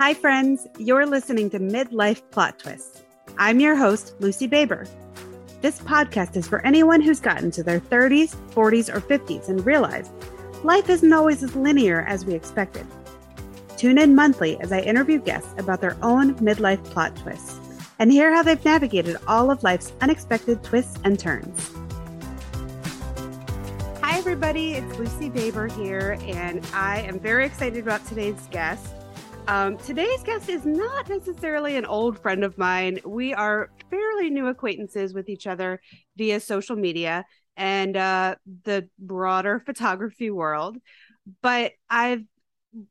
Hi, friends. You're listening to Midlife Plot Twists. I'm your host, Lucy Baber. This podcast is for anyone who's gotten to their 30s, 40s, or 50s and realized life isn't always as linear as we expected. Tune in monthly as I interview guests about their own midlife plot twists and hear how they've navigated all of life's unexpected twists and turns. Hi, everybody. It's Lucy Baber here, and I am very excited about today's guest. Um, today's guest is not necessarily an old friend of mine. We are fairly new acquaintances with each other via social media and uh, the broader photography world. But I've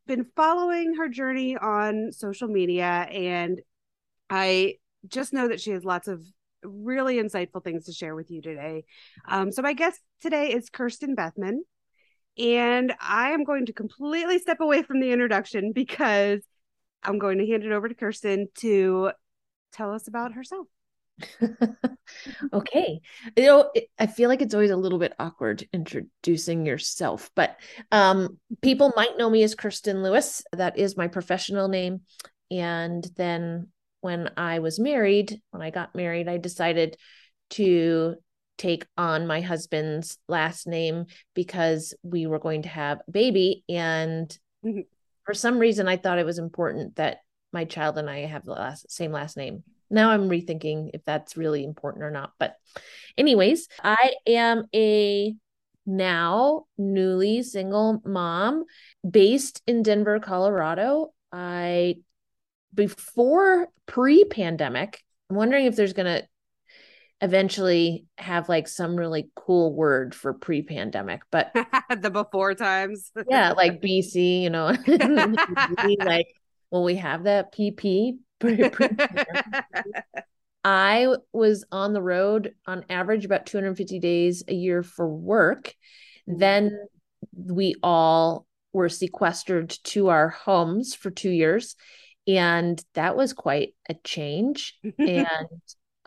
been following her journey on social media, and I just know that she has lots of really insightful things to share with you today. Um, so, my guest today is Kirsten Bethman. And I am going to completely step away from the introduction because I'm going to hand it over to Kirsten to tell us about herself. okay. You know, it, I feel like it's always a little bit awkward introducing yourself, but um, people might know me as Kirsten Lewis. That is my professional name. And then when I was married, when I got married, I decided to take on my husband's last name because we were going to have a baby. And mm-hmm. For some reason, I thought it was important that my child and I have the last, same last name now I'm rethinking if that's really important or not. But, anyways, I am a now newly single mom based in Denver, Colorado. I, before pre pandemic, I'm wondering if there's going to eventually have like some really cool word for pre pandemic, but the before times. yeah, like BC, you know, like, will we have that PP I was on the road on average about 250 days a year for work. Then we all were sequestered to our homes for two years. And that was quite a change and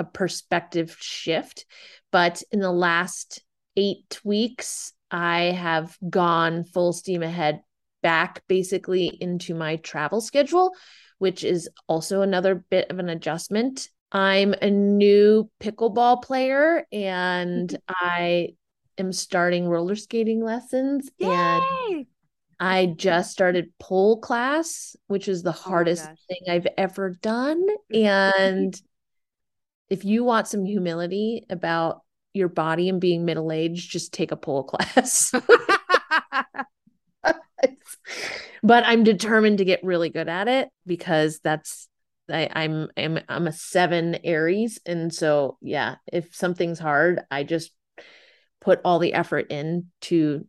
a perspective shift. But in the last eight weeks, I have gone full steam ahead back basically into my travel schedule, which is also another bit of an adjustment. I'm a new pickleball player and mm-hmm. I am starting roller skating lessons Yay! and I just started pole class, which is the oh hardest thing I've ever done. Mm-hmm. And if you want some humility about your body and being middle aged, just take a pole class. but I'm determined to get really good at it because that's I, I'm I'm I'm a seven Aries, and so yeah, if something's hard, I just put all the effort in to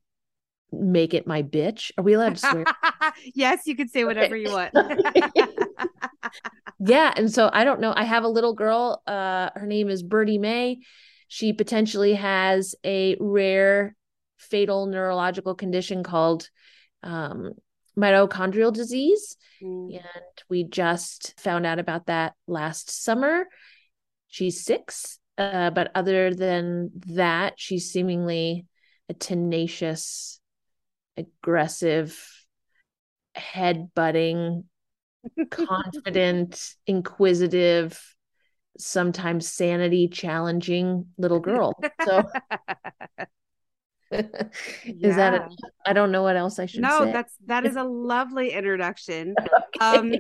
make it my bitch. Are we allowed to swear? yes, you can say whatever you want. Yeah, and so I don't know. I have a little girl. Uh, her name is Birdie May. She potentially has a rare fatal neurological condition called um, mitochondrial disease. Mm. And we just found out about that last summer. She's six. Uh, but other than that, she's seemingly a tenacious, aggressive, head butting, confident, inquisitive, sometimes sanity challenging little girl. So is yeah. that I don't know what else I should no, say. that's that is a lovely introduction. okay. Um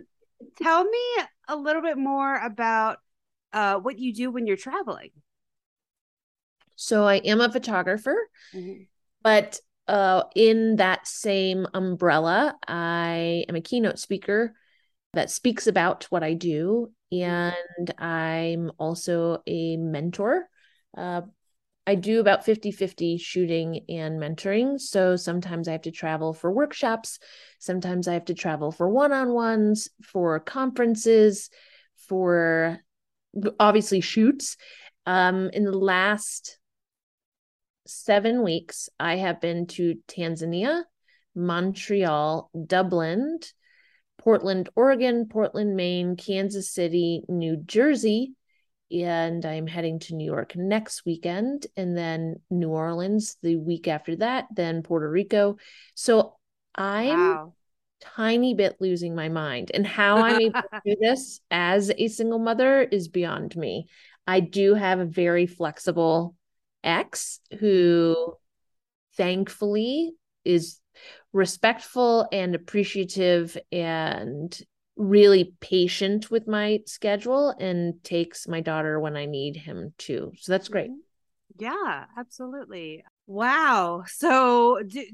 tell me a little bit more about uh what you do when you're traveling. So I am a photographer, mm-hmm. but uh in that same umbrella, I am a keynote speaker that speaks about what I do mm-hmm. and I'm also a mentor uh, I do about 50 50 shooting and mentoring. So sometimes I have to travel for workshops. Sometimes I have to travel for one on ones, for conferences, for obviously shoots. Um, in the last seven weeks, I have been to Tanzania, Montreal, Dublin, Portland, Oregon, Portland, Maine, Kansas City, New Jersey, and I'm heading to New York next weekend, and then New Orleans the week after that, then Puerto Rico. So I'm wow. tiny bit losing my mind. And how I'm able to do this as a single mother is beyond me. I do have a very flexible ex who thankfully is respectful and appreciative and really patient with my schedule and takes my daughter when I need him to. So that's great. Mm-hmm. Yeah, absolutely. Wow. So do,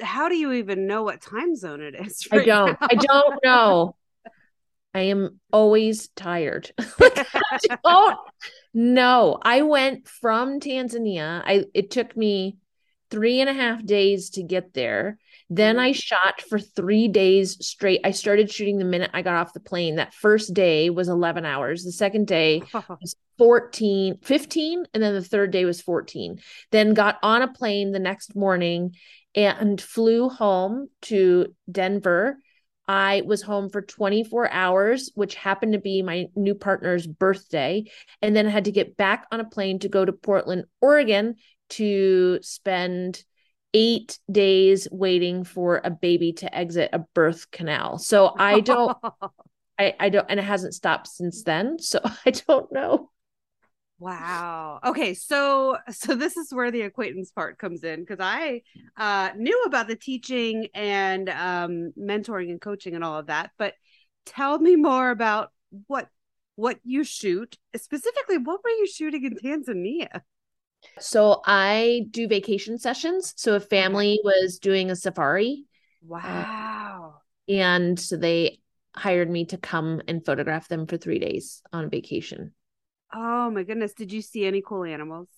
how do you even know what time zone it is? Right I don't. Now? I don't know. I am always tired. like, I don't know. I went from Tanzania. I it took me three and a half days to get there. Then I mm-hmm. shot for three days straight. I started shooting the minute I got off the plane. That first day was 11 hours. The second day was 14, 15. And then the third day was 14. Then got on a plane the next morning and flew home to Denver. I was home for 24 hours, which happened to be my new partner's birthday, and then had to get back on a plane to go to Portland, Oregon to spend eight days waiting for a baby to exit a birth canal. So I don't, I, I don't, and it hasn't stopped since then. So I don't know. Wow. Okay, so so this is where the acquaintance part comes in because I uh, knew about the teaching and um, mentoring and coaching and all of that, but tell me more about what what you shoot specifically. What were you shooting in Tanzania? So I do vacation sessions. So a family was doing a safari. Wow. Uh, and so they hired me to come and photograph them for three days on vacation. Oh my goodness. Did you see any cool animals?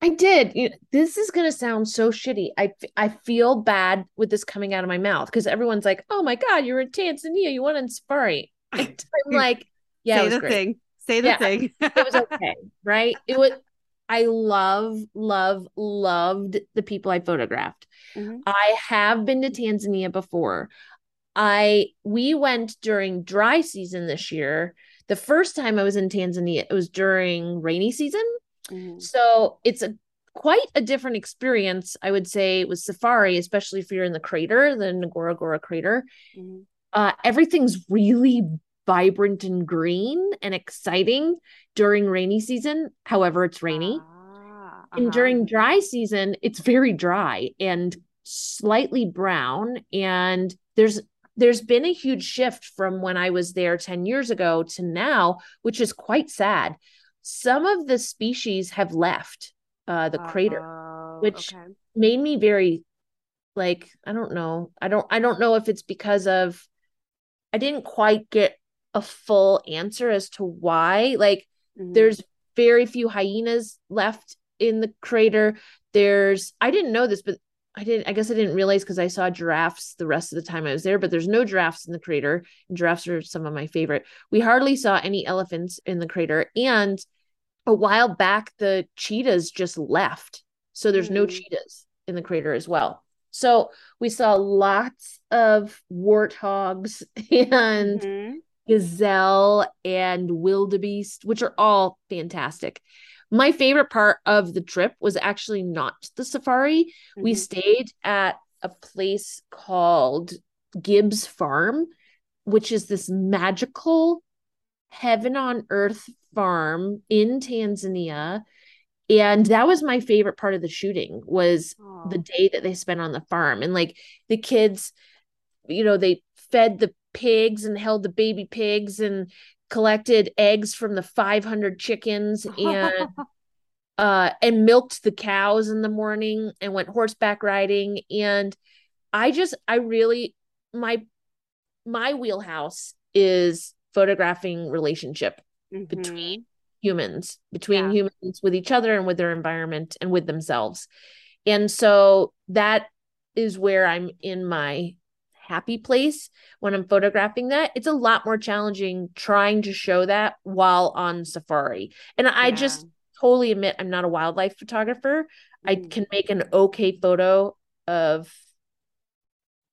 I did. You know, this is going to sound so shitty. I, I feel bad with this coming out of my mouth because everyone's like, oh my God, you're in Tanzania. You went on safari. I'm like, yeah, say the great. thing. Say the yeah, thing. it was okay. Right. It was, I love, love, loved the people I photographed. Mm-hmm. I have been to Tanzania before. I we went during dry season this year the first time I was in Tanzania, it was during rainy season. Mm-hmm. So it's a quite a different experience, I would say, with safari, especially if you're in the crater, the Ngorongoro crater. Mm-hmm. Uh, everything's really vibrant and green and exciting during rainy season. However, it's rainy. Ah, uh-huh. And during dry season, it's very dry and slightly brown. And there's there's been a huge shift from when I was there 10 years ago to now, which is quite sad. Some of the species have left uh, the uh, crater, which okay. made me very like I don't know. I don't I don't know if it's because of I didn't quite get a full answer as to why. Like mm-hmm. there's very few hyenas left in the crater. There's I didn't know this, but I didn't, I guess I didn't realize because I saw giraffes the rest of the time I was there, but there's no giraffes in the crater. And giraffes are some of my favorite. We hardly saw any elephants in the crater. And a while back, the cheetahs just left. So there's mm. no cheetahs in the crater as well. So we saw lots of warthogs and mm-hmm. Gazelle and wildebeest, which are all fantastic. My favorite part of the trip was actually not the safari. Mm-hmm. We stayed at a place called Gibbs Farm, which is this magical heaven on earth farm in Tanzania and that was my favorite part of the shooting was Aww. the day that they spent on the farm and like the kids you know they fed the pigs and held the baby pigs and collected eggs from the 500 chickens and uh and milked the cows in the morning and went horseback riding and i just i really my my wheelhouse is photographing relationship mm-hmm. between humans between yeah. humans with each other and with their environment and with themselves and so that is where i'm in my happy place when I'm photographing that. It's a lot more challenging trying to show that while on safari. And I yeah. just totally admit I'm not a wildlife photographer. Mm. I can make an okay photo of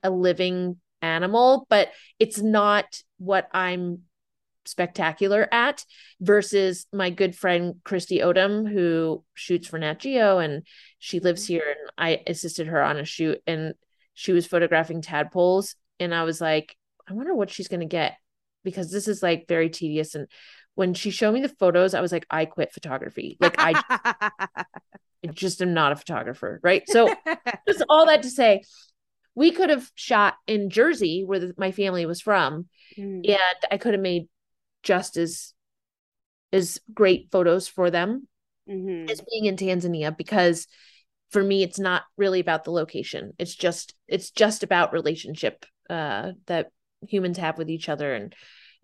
a living animal, but it's not what I'm spectacular at versus my good friend Kristi Odom, who shoots for Nat Geo and she lives mm-hmm. here and I assisted her on a shoot and she was photographing tadpoles and I was like, I wonder what she's going to get because this is like very tedious. And when she showed me the photos, I was like, I quit photography. Like, I, just am not a photographer. Right. So, just all that to say, we could have shot in Jersey where the, my family was from, mm. and I could have made just as as great photos for them mm-hmm. as being in Tanzania because for me it's not really about the location. It's just it's just about relationship uh that humans have with each other. And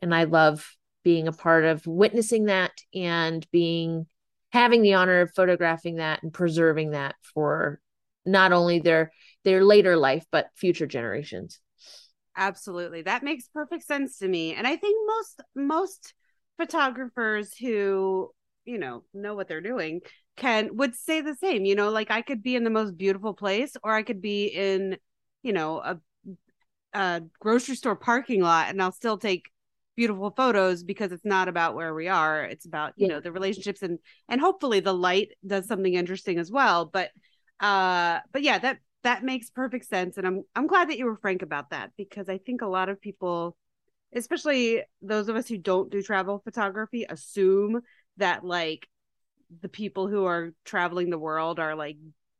and I love being a part of witnessing that and being having the honor of photographing that and preserving that for not only their their later life but future generations. Absolutely. That makes perfect sense to me. And i think most most photographers who you know know what they're doing can would say the same you know like i could be in the most beautiful place or i could be in you know a, a grocery store parking lot and i'll still take beautiful photos because it's not about where we are it's about you yeah. know the relationships and and hopefully the light does something interesting as well but uh but yeah that that makes perfect sense and i'm i'm glad that you were frank about that because i think a lot of people especially those of us who don't do travel photography assume that like the people who are traveling the world are like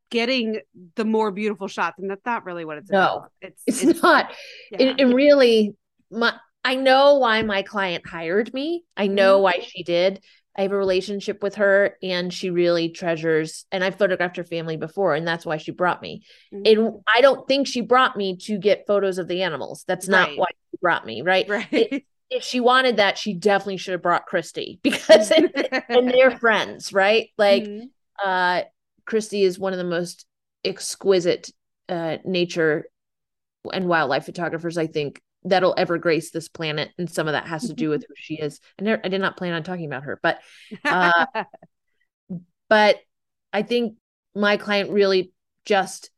getting the more beautiful shots and that's not really what it's no, about. It's, it's, it's not. Yeah. It, it, really my I know why my client hired me. I know mm-hmm. why she did. I have a relationship with her and she really treasures and I photographed her family before and that's why she brought me. Mm-hmm. And I don't think she brought me to get photos of the animals. That's not right. why she brought me, right? Right. It, if she wanted that, she definitely should have brought Kristi because and they're friends, right? Like mm-hmm. uh Kristi is one of the most exquisite uh nature and wildlife photographers I think that'll ever grace this planet and some of that has to do with who she is I, never, I did not plan on talking about her but uh but I think my client really just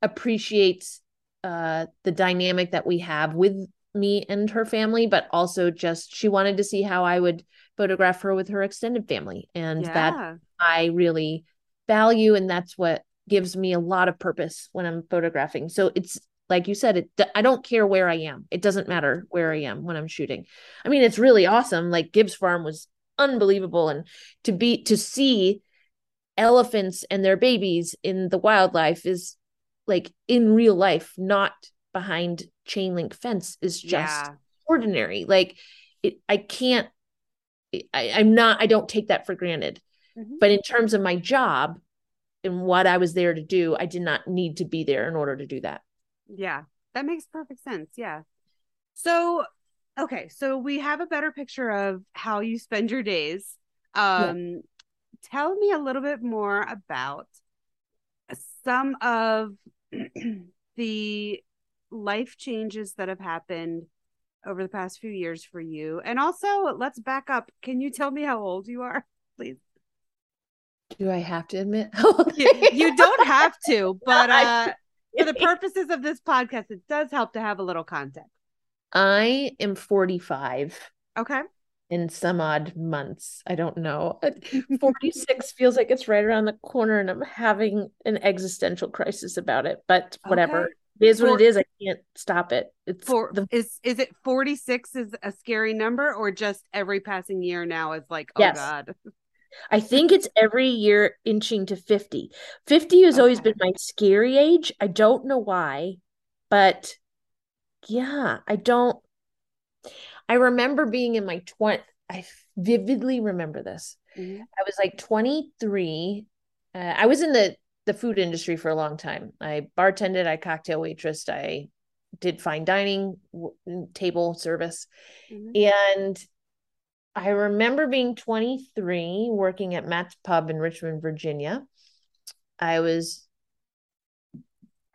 appreciates uh the dynamic that we have with me and her family, but also just she wanted to see how I would photograph her with her extended family. And yeah. that I really value. And that's what gives me a lot of purpose when I'm photographing. So it's like you said, it, I don't care where I am. It doesn't matter where I am when I'm shooting. I mean, it's really awesome. Like Gibbs Farm was unbelievable. And to be, to see elephants and their babies in the wildlife is like in real life, not behind chain link fence is just yeah. ordinary. Like it, I can't, I, I'm not, I don't take that for granted. Mm-hmm. But in terms of my job and what I was there to do, I did not need to be there in order to do that. Yeah, that makes perfect sense. Yeah. So, okay, so we have a better picture of how you spend your days. Um, yeah. Tell me a little bit more about some of the life changes that have happened over the past few years for you? And also, let's back up. Can you tell me how old you are, please? Do I have to admit? you, you, don't have to, but uh, for the purposes of this podcast, it does help to have a little context. I am 45. Okay. In some odd months. I don't know. 46 feels like it's right around the corner, and I'm having an existential crisis about it, but whatever. Okay. It is what it is. I can't stop it. It's For, the, is is it 46 is a scary number or just every passing year now is like, oh yes. God. I think it's every year inching to 50. 50 has okay. always been my scary age. I don't know why, but yeah, I don't. I remember being in my 20, I vividly remember this. Mm-hmm. I was like 23. Uh, I was in the the food industry for a long time. I bartended, I cocktail waitressed, I did fine dining, table service. Mm-hmm. And I remember being 23 working at Matt's Pub in Richmond, Virginia. I was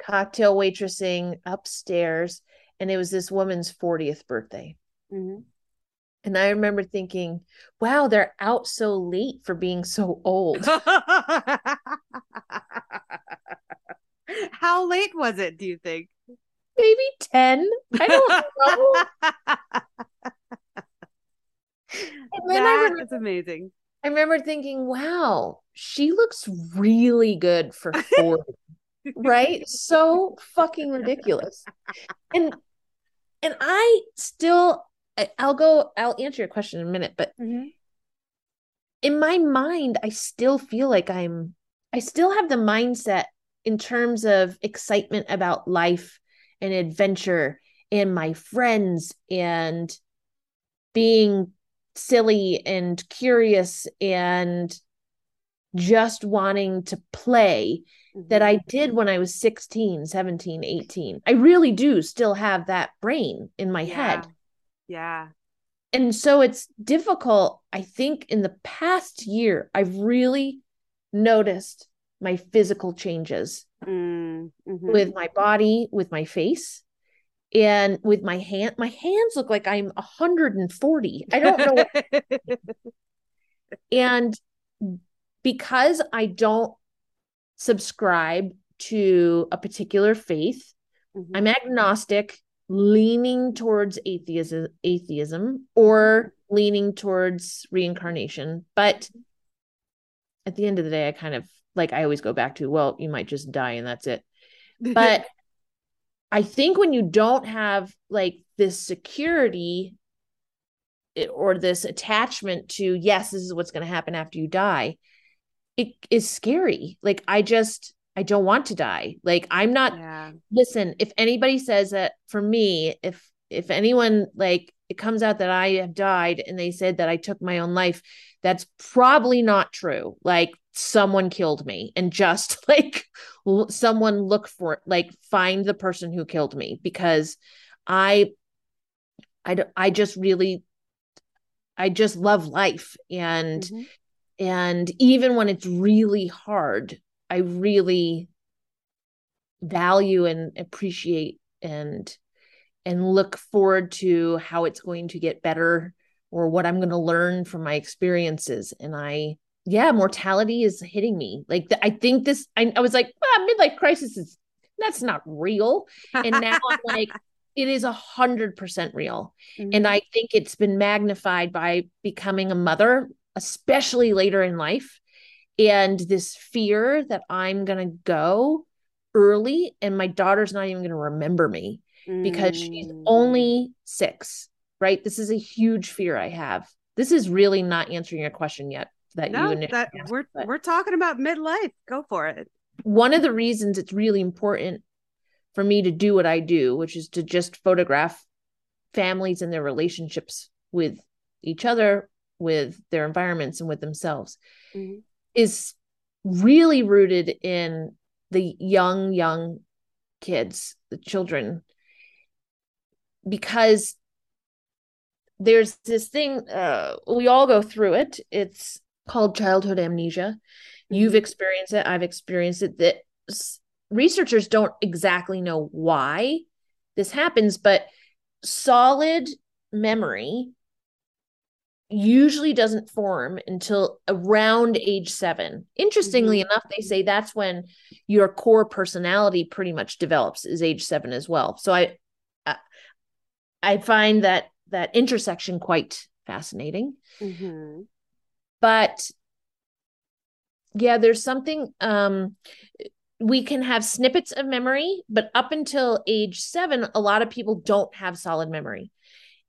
cocktail waitressing upstairs, and it was this woman's 40th birthday. Mm-hmm. And I remember thinking, wow, they're out so late for being so old. How late was it, do you think? Maybe 10. I don't know. and then that remember, amazing. I remember thinking, wow, she looks really good for 40. right? So fucking ridiculous. And and I still I'll go I'll answer your question in a minute, but mm-hmm. in my mind I still feel like I'm I still have the mindset in terms of excitement about life and adventure and my friends and being silly and curious and just wanting to play mm-hmm. that I did when I was 16, 17, 18. I really do still have that brain in my yeah. head. Yeah. And so it's difficult. I think in the past year, I've really noticed my physical changes mm, mm-hmm. with my body, with my face, and with my hand. My hands look like I'm 140. I don't know. and because I don't subscribe to a particular faith, mm-hmm. I'm agnostic, leaning towards atheism, atheism or leaning towards reincarnation. But at the end of the day, I kind of like I always go back to, well, you might just die and that's it. But I think when you don't have like this security eh, or this attachment to, yes, this is what's going to happen after you die, it is scary. Like, I just, I don't want to die. Like, I'm not, yeah. listen, if anybody says that for me, if, if anyone like it comes out that I have died and they said that I took my own life, that's probably not true. Like someone killed me and just like someone look for it, like find the person who killed me because I I I just really I just love life and mm-hmm. and even when it's really hard, I really value and appreciate and and look forward to how it's going to get better or what I'm going to learn from my experiences. And I, yeah, mortality is hitting me. Like, the, I think this, I, I was like, ah, midlife crisis is, that's not real. And now I'm like, it is a hundred percent real. Mm-hmm. And I think it's been magnified by becoming a mother, especially later in life. And this fear that I'm going to go early and my daughter's not even going to remember me because she's mm. only six, right? This is a huge fear I have. This is really not answering your question yet. That no, you that asked, we're we're talking about midlife. Go for it. One of the reasons it's really important for me to do what I do, which is to just photograph families and their relationships with each other, with their environments, and with themselves, mm-hmm. is really rooted in the young, young kids, the children because there's this thing uh, we all go through it it's called childhood amnesia you've mm-hmm. experienced it i've experienced it that researchers don't exactly know why this happens but solid memory usually doesn't form until around age seven. Interestingly mm-hmm. enough, they say that's when your core personality pretty much develops is age seven as well. So I I find that that intersection quite fascinating. Mm-hmm. But yeah, there's something um we can have snippets of memory, but up until age seven, a lot of people don't have solid memory.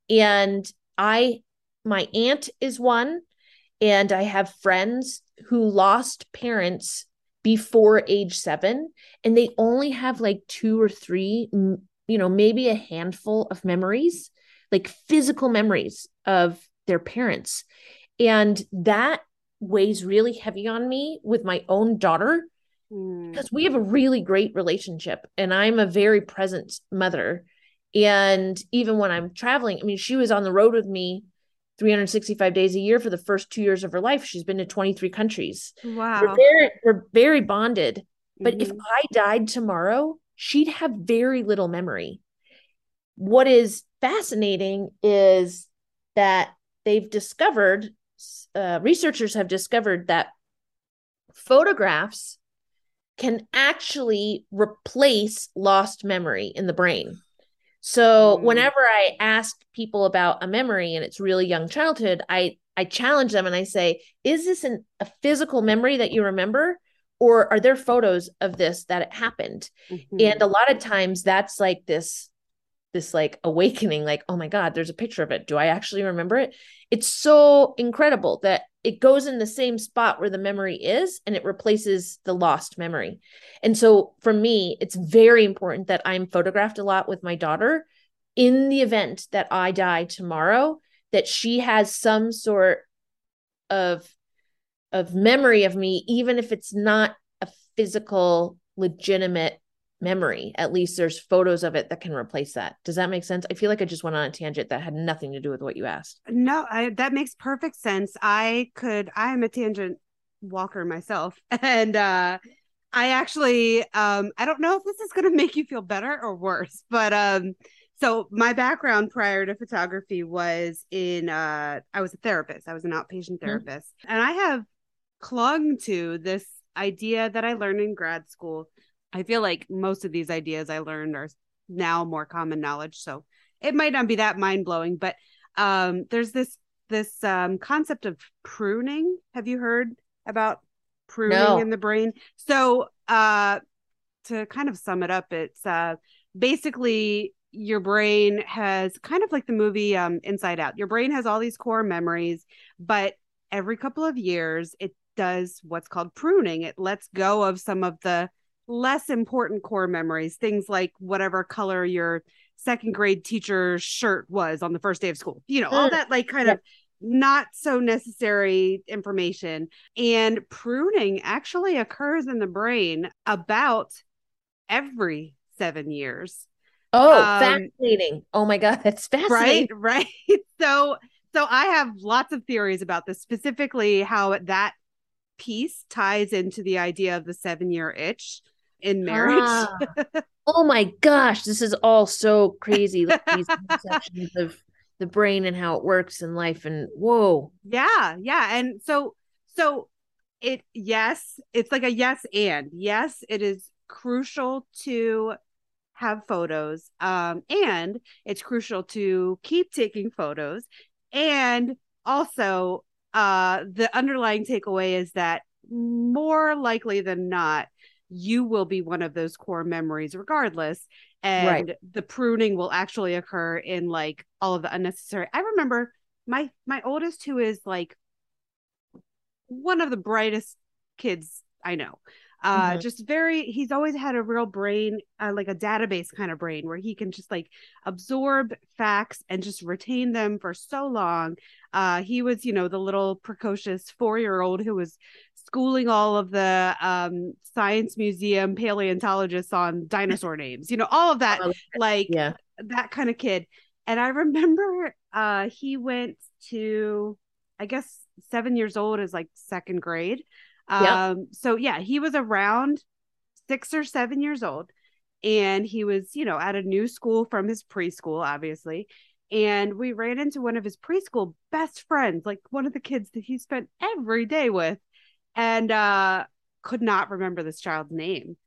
And I, my aunt is one, and I have friends who lost parents before age seven, and they only have like two or three you know, maybe a handful of memories, like physical memories of their parents. And that weighs really heavy on me with my own daughter mm. because we have a really great relationship and I'm a very present mother. And even when I'm traveling, I mean, she was on the road with me 365 days a year for the first two years of her life. She's been to 23 countries. Wow. We're very, we're very bonded. But mm-hmm. if I died tomorrow, she'd have very little memory. What is fascinating is that they've discovered, uh, researchers have discovered that photographs can actually replace lost memory in the brain. So mm. whenever I ask people about a memory and it's really young childhood, I I challenge them and I say, is this an, a physical memory that you remember? or are there photos of this that it happened mm-hmm. and a lot of times that's like this this like awakening like oh my god there's a picture of it. Do i actually remember it? It's so incredible that it goes in the same spot where the memory is and it replaces the lost memory. And so for me it's very important that i'm photographed a lot with my daughter in the event that i die tomorrow that she has some sort of of memory of me even if it's not a physical legitimate memory. At least there's photos of it that can replace that. Does that make sense? I feel like I just went on a tangent that had nothing to do with what you asked. No, I, that makes perfect sense. I could, I am a tangent walker myself. And, uh, I actually, um, I don't know if this is going to make you feel better or worse, but, um, so my background prior to photography was in uh I was a therapist. I was an outpatient therapist. Mm-hmm. And I have clung to this idea that I learned in grad school I feel like most of these ideas I learned are now more common knowledge. So it might not be that mind blowing, but um, there's this this um, concept of pruning. Have you heard about pruning no. in the brain? So uh, to kind of sum it up, it's uh, basically your brain has kind of like the movie um, Inside Out. Your brain has all these core memories, but every couple of years it does what's called pruning. It lets go of some of the less important core memories, things like whatever color your second grade teacher's shirt was on the first day of school, you know, all mm. that like kind yeah. of not so necessary information. And pruning actually occurs in the brain about every seven years. Oh, um, fascinating. Oh my God, that's fascinating. Right, right. So, so I have lots of theories about this, specifically how that piece ties into the idea of the seven year itch in marriage. Ah. oh my gosh, this is all so crazy. Like these conceptions of the brain and how it works in life and whoa. Yeah, yeah. And so so it yes, it's like a yes and. Yes, it is crucial to have photos. Um and it's crucial to keep taking photos and also uh the underlying takeaway is that more likely than not you will be one of those core memories regardless and right. the pruning will actually occur in like all of the unnecessary i remember my my oldest who is like one of the brightest kids i know uh mm-hmm. just very he's always had a real brain uh, like a database kind of brain where he can just like absorb facts and just retain them for so long uh he was you know the little precocious four year old who was schooling all of the um, science museum paleontologists on dinosaur names, you know, all of that, like yeah. that kind of kid. And I remember uh, he went to, I guess, seven years old is like second grade. Um, yeah. So yeah, he was around six or seven years old. And he was, you know, at a new school from his preschool, obviously and we ran into one of his preschool best friends like one of the kids that he spent every day with and uh could not remember this child's name.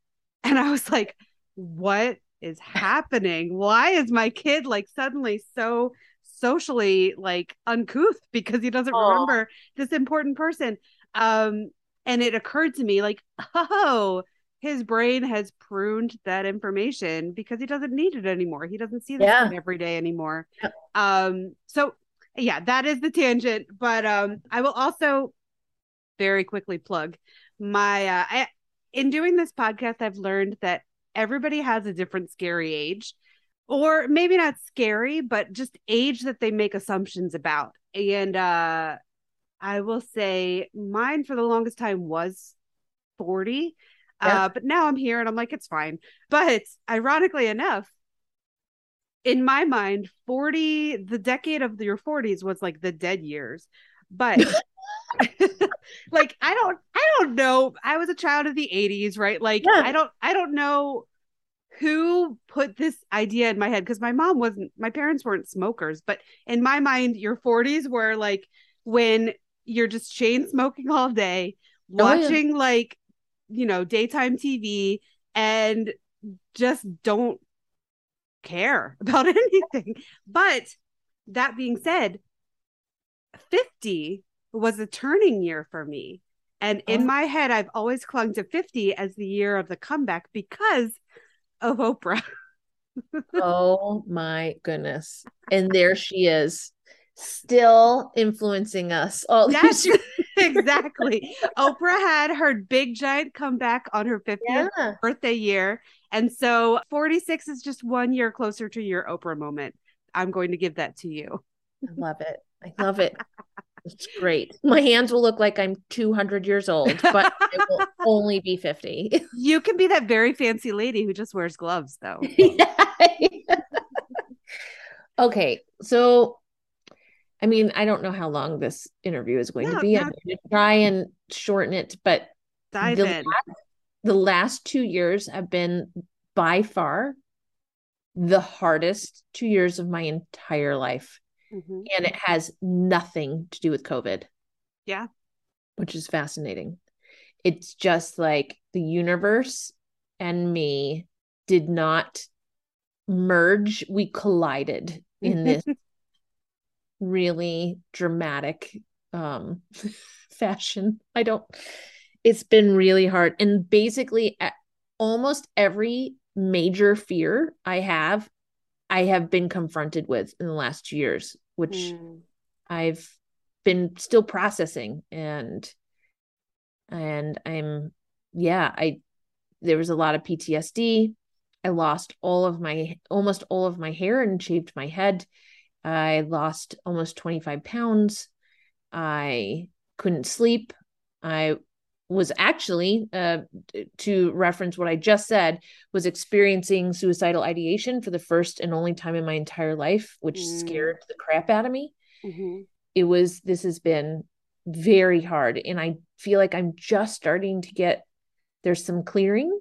And I was like, what is happening? Why is my kid like suddenly so socially like uncouth because he doesn't Aww. remember this important person? Um and it occurred to me like, oh, his brain has pruned that information because he doesn't need it anymore. He doesn't see this yeah. every day anymore. Yeah. Um so yeah, that is the tangent, but um I will also very quickly plug my uh, I, in doing this podcast i've learned that everybody has a different scary age or maybe not scary but just age that they make assumptions about. And uh i will say mine for the longest time was 40 yeah. uh but now i'm here and i'm like it's fine. But ironically enough in my mind 40 the decade of your 40s was like the dead years. But like I don't I don't know. I was a child of the 80s, right? Like yeah. I don't I don't know who put this idea in my head because my mom wasn't my parents weren't smokers, but in my mind your 40s were like when you're just chain smoking all day, watching oh, yeah. like you know, daytime TV and just don't care about anything. But that being said, 50 was a turning year for me. And in oh. my head, I've always clung to 50 as the year of the comeback because of Oprah. oh my goodness. And there she is, still influencing us all yes, exactly. Oprah had her big giant comeback on her 50th yeah. birthday year. And so 46 is just one year closer to your Oprah moment. I'm going to give that to you. I love it. I love it. It's great. My hands will look like I'm 200 years old, but I will only be 50. You can be that very fancy lady who just wears gloves, though. okay. So, I mean, I don't know how long this interview is going no, to be. I'm going to try and shorten it, but Dive the, in. Last, the last two years have been by far the hardest two years of my entire life mm-hmm. and it has nothing to do with COVID. Yeah. Which is fascinating. It's just like the universe and me did not merge, we collided in this really dramatic um fashion. I don't it's been really hard and basically almost every major fear I have I have been confronted with in the last two years which mm. I've been still processing and and I'm yeah, I there was a lot of PTSD. I lost all of my almost all of my hair and shaved my head. I lost almost 25 pounds. I couldn't sleep. I was actually uh, to reference what i just said was experiencing suicidal ideation for the first and only time in my entire life which mm. scared the crap out of me mm-hmm. it was this has been very hard and i feel like i'm just starting to get there's some clearing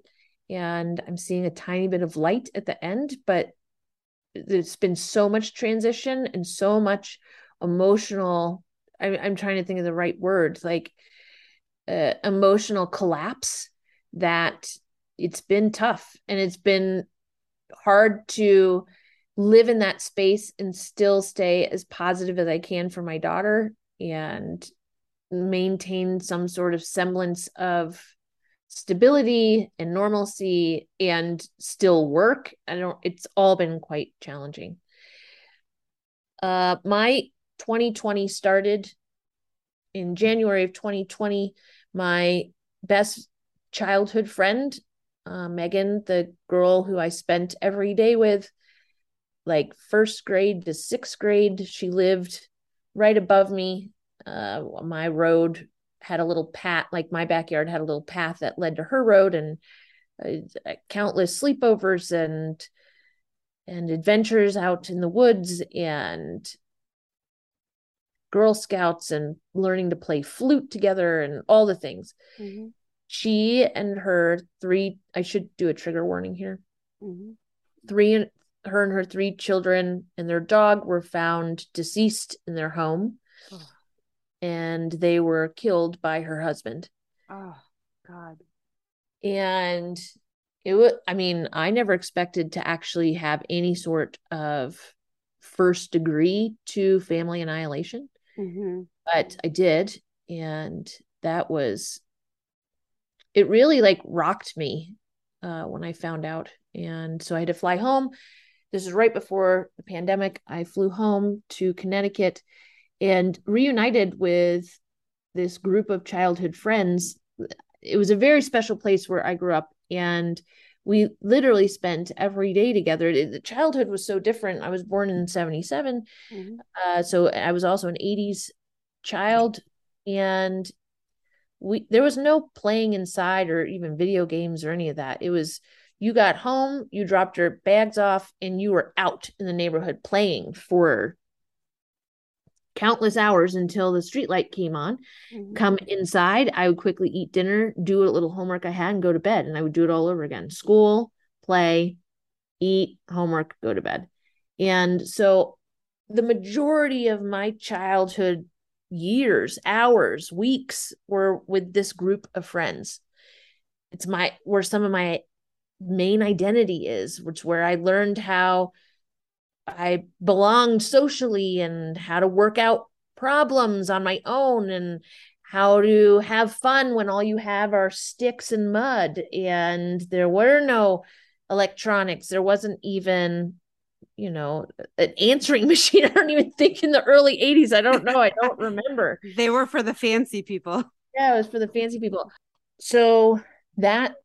and i'm seeing a tiny bit of light at the end but there's been so much transition and so much emotional I, i'm trying to think of the right words like uh, emotional collapse that it's been tough and it's been hard to live in that space and still stay as positive as I can for my daughter and maintain some sort of semblance of stability and normalcy and still work. I don't it's all been quite challenging. Uh my 2020 started in January of 2020, my best childhood friend, uh, Megan, the girl who I spent every day with, like first grade to sixth grade, she lived right above me. Uh, my road had a little path, like my backyard had a little path that led to her road, and uh, countless sleepovers and and adventures out in the woods and Girl Scouts and learning to play flute together and all the things. Mm-hmm. She and her three, I should do a trigger warning here. Mm-hmm. Three, her and her three children and their dog were found deceased in their home. Oh. And they were killed by her husband. Oh, God. And it was, I mean, I never expected to actually have any sort of first degree to family annihilation. Mm-hmm. But I did. And that was, it really like rocked me uh, when I found out. And so I had to fly home. This is right before the pandemic. I flew home to Connecticut and reunited with this group of childhood friends. It was a very special place where I grew up. And we literally spent every day together. The childhood was so different. I was born in 77. Mm-hmm. Uh, so I was also an 80s child. And we there was no playing inside or even video games or any of that. It was you got home, you dropped your bags off, and you were out in the neighborhood playing for countless hours until the streetlight came on. Mm-hmm. Come inside, I would quickly eat dinner, do a little homework I had, and go to bed. And I would do it all over again school, play, eat, homework, go to bed. And so the majority of my childhood years, hours, weeks were with this group of friends. It's my where some of my main identity is, which where I learned how I belonged socially and how to work out problems on my own and how to have fun when all you have are sticks and mud and there were no electronics. There wasn't even, you know, an answering machine. I don't even think in the early 80s. I don't know. I don't remember. they were for the fancy people. Yeah, it was for the fancy people. So that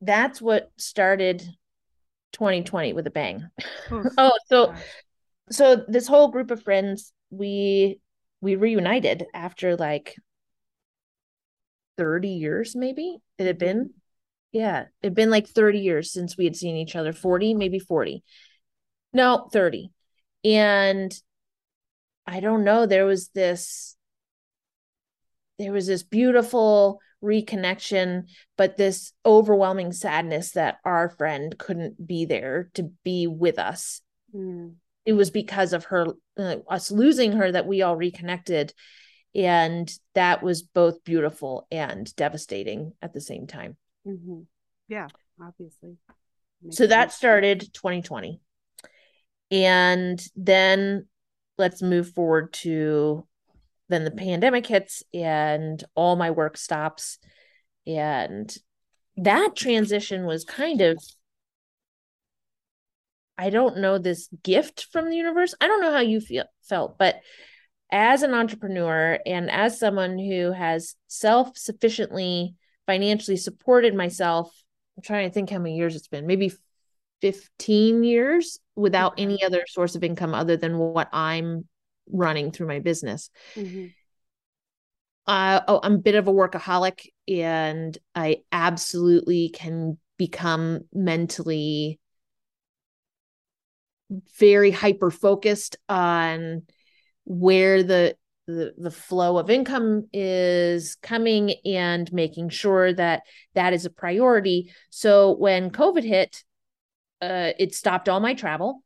that's what started 2020 with a bang. oh, so so this whole group of friends, we we reunited after like 30 years maybe it had been mm-hmm. yeah it had been like 30 years since we had seen each other 40 maybe 40 no 30 and i don't know there was this there was this beautiful reconnection but this overwhelming sadness that our friend couldn't be there to be with us mm. it was because of her uh, us losing her that we all reconnected and that was both beautiful and devastating at the same time mm-hmm. yeah obviously Makes so sense. that started 2020 and then let's move forward to then the pandemic hits and all my work stops. And that transition was kind of i don't know this gift from the universe. I don't know how you feel felt but as an entrepreneur and as someone who has self sufficiently financially supported myself, I'm trying to think how many years it's been, maybe 15 years without any other source of income other than what I'm running through my business. Mm-hmm. Uh, oh, I'm a bit of a workaholic and I absolutely can become mentally very hyper focused on where the the, the flow of income is coming and making sure that that is a priority so when covid hit uh, it stopped all my travel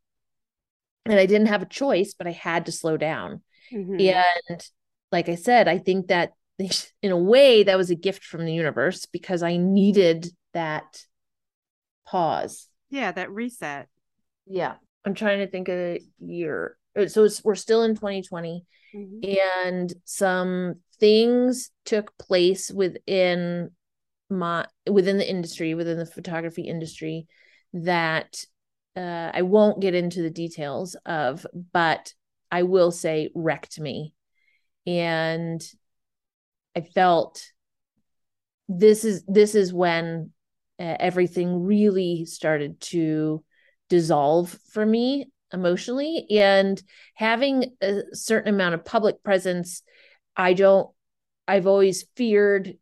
and i didn't have a choice but i had to slow down mm-hmm. and like i said i think that in a way that was a gift from the universe because i needed that pause yeah that reset yeah i'm trying to think of a year uh, so we're still in 2020 mm-hmm. and some things took place within my within the industry within the photography industry that uh, i won't get into the details of but i will say wrecked me. And i felt this is this is when uh, everything really started to dissolve for me emotionally. And having a certain amount of public presence i don't i've always feared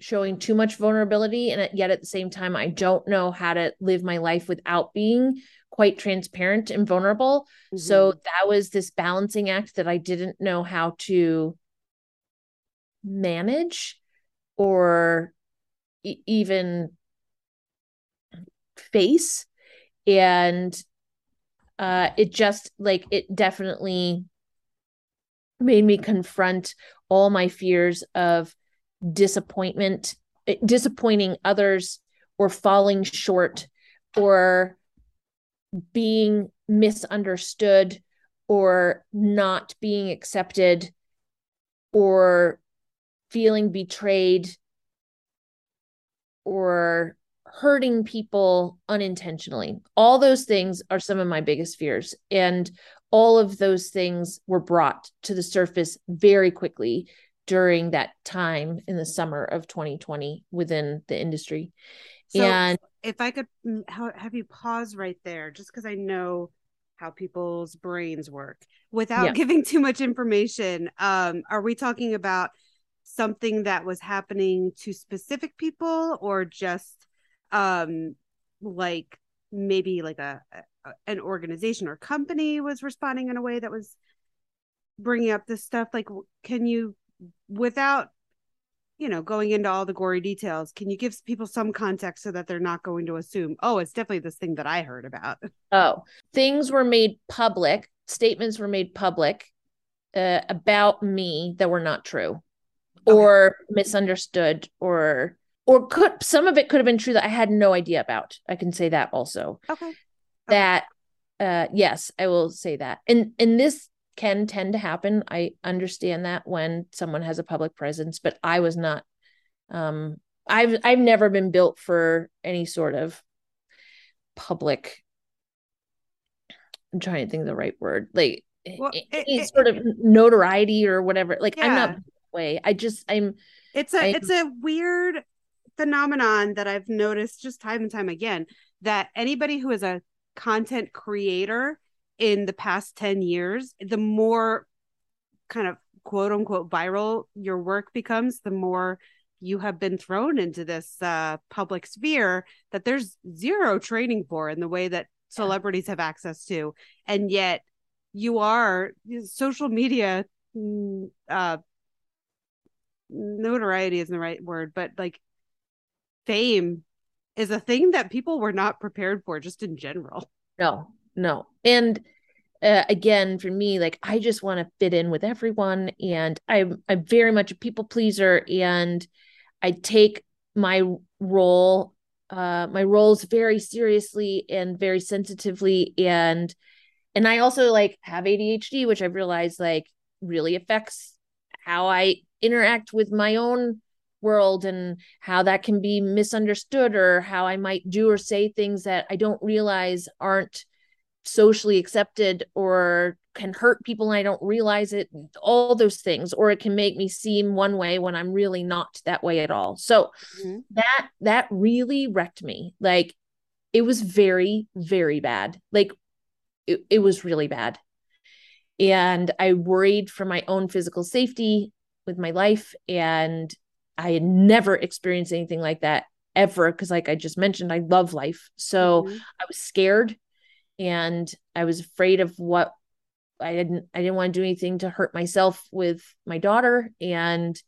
showing too much vulnerability and yet at the same time i don't know how to live my life without being quite transparent and vulnerable mm-hmm. so that was this balancing act that i didn't know how to manage or e- even face and uh it just like it definitely made me confront all my fears of disappointment eh, disappointing others or falling short or being misunderstood or not being accepted or feeling betrayed or hurting people unintentionally. All those things are some of my biggest fears. And all of those things were brought to the surface very quickly during that time in the summer of 2020 within the industry. So and if I could mm, have you pause right there, just because I know how people's brains work without yeah. giving too much information, um, are we talking about something that was happening to specific people or just um like maybe like a, a, an organization or company was responding in a way that was bringing up this stuff like can you without you know going into all the gory details can you give people some context so that they're not going to assume oh it's definitely this thing that i heard about oh things were made public statements were made public uh, about me that were not true okay. or misunderstood or or could some of it could have been true that I had no idea about. I can say that also. Okay. okay. That uh yes, I will say that. And and this can tend to happen. I understand that when someone has a public presence, but I was not um I've I've never been built for any sort of public I'm trying to think of the right word. Like Well, any it- it- sort of notoriety or whatever. Like I'm not that way. I just I'm It's a I- it's a weird phenomenon that I've noticed just time and time again that anybody who is a content creator in the past 10 years, the more kind of quote unquote viral your work becomes, the more you have been thrown into this uh, public sphere that there's zero training for in the way that celebrities have access to. And yet you are social media mm, uh, notoriety isn't the right word, but like fame is a thing that people were not prepared for just in general. no, no. And uh, again, for me, like I just want to fit in with everyone, and I'm I'm very much a people pleaser, and I take my role, uh, my roles very seriously and very sensitively, and and I also like have ADHD, which I've realized like really affects how I interact with my own world and how that can be misunderstood or how I might do or say things that I don't realize aren't socially accepted or can hurt people and I don't realize it all those things or it can make me seem one way when I'm really not that way at all. So Mhm. that that really wrecked me. Like it was very very bad. Like it, it was really bad. And I worried for my own physical safety with my life and I had never experienced anything like that ever because like I just mentioned I love life. So Mhm. I was scared and I was afraid of what I didn't I didn't want to do anything to hurt myself with my daughter and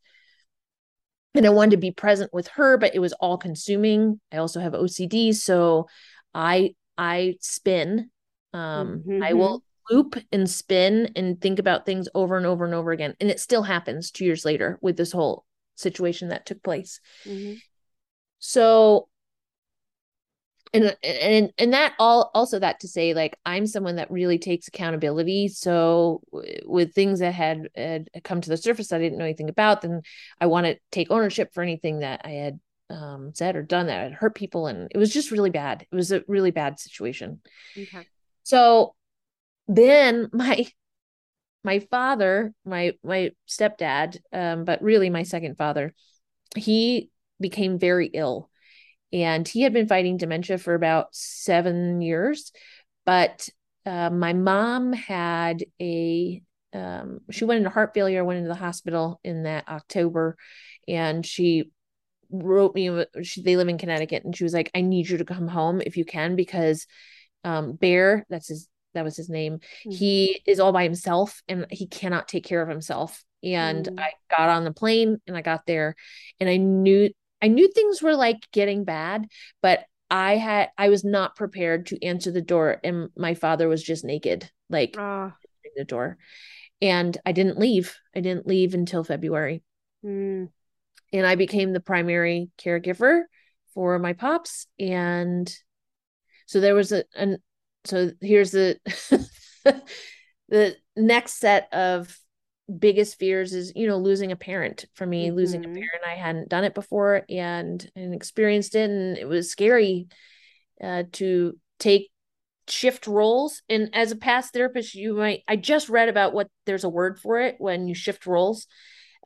and I wanted to be present with her but it was all consuming. I also have OCD so I I spin um I will loop and spin and think about things over and over and over again and it still happens 2 years later with this whole situation that took place. Mhm. So and and and that all also that to say like i'm someone that really takes accountability. So with things that had, had come to the surface i didn't know anything about then i want to take ownership for anything that i had um, said or done that had hurt people. And it was just really bad. It was a really bad situation. Okay. so then my my father my my stepdad um but really my second father he became very ill and he had been fighting dementia for about seven years but uh, my mom had a um, she went into heart failure went into the hospital in that october and she wrote me she, they live in connecticut and she was like i need you to come home if you can because um, bear that's his that was his name Mhm. he is all by himself and he cannot take care of himself and Mm. i got on the plane and i got there and i knew i knew things were like getting bad but i had i was not prepared to answer the door and my father was just naked like Oh, the door. And i didn't leave. I didn't leave until february. Mm. and i became the primary caregiver for my pops and so there was a an so here's the the next set of biggest fears is you know losing a parent for me losing a Mhm. parent i hadn't done it before and and experienced it and it was scary uh to take shift roles and as a past therapist you might i just read about what there's a word for it when you shift roles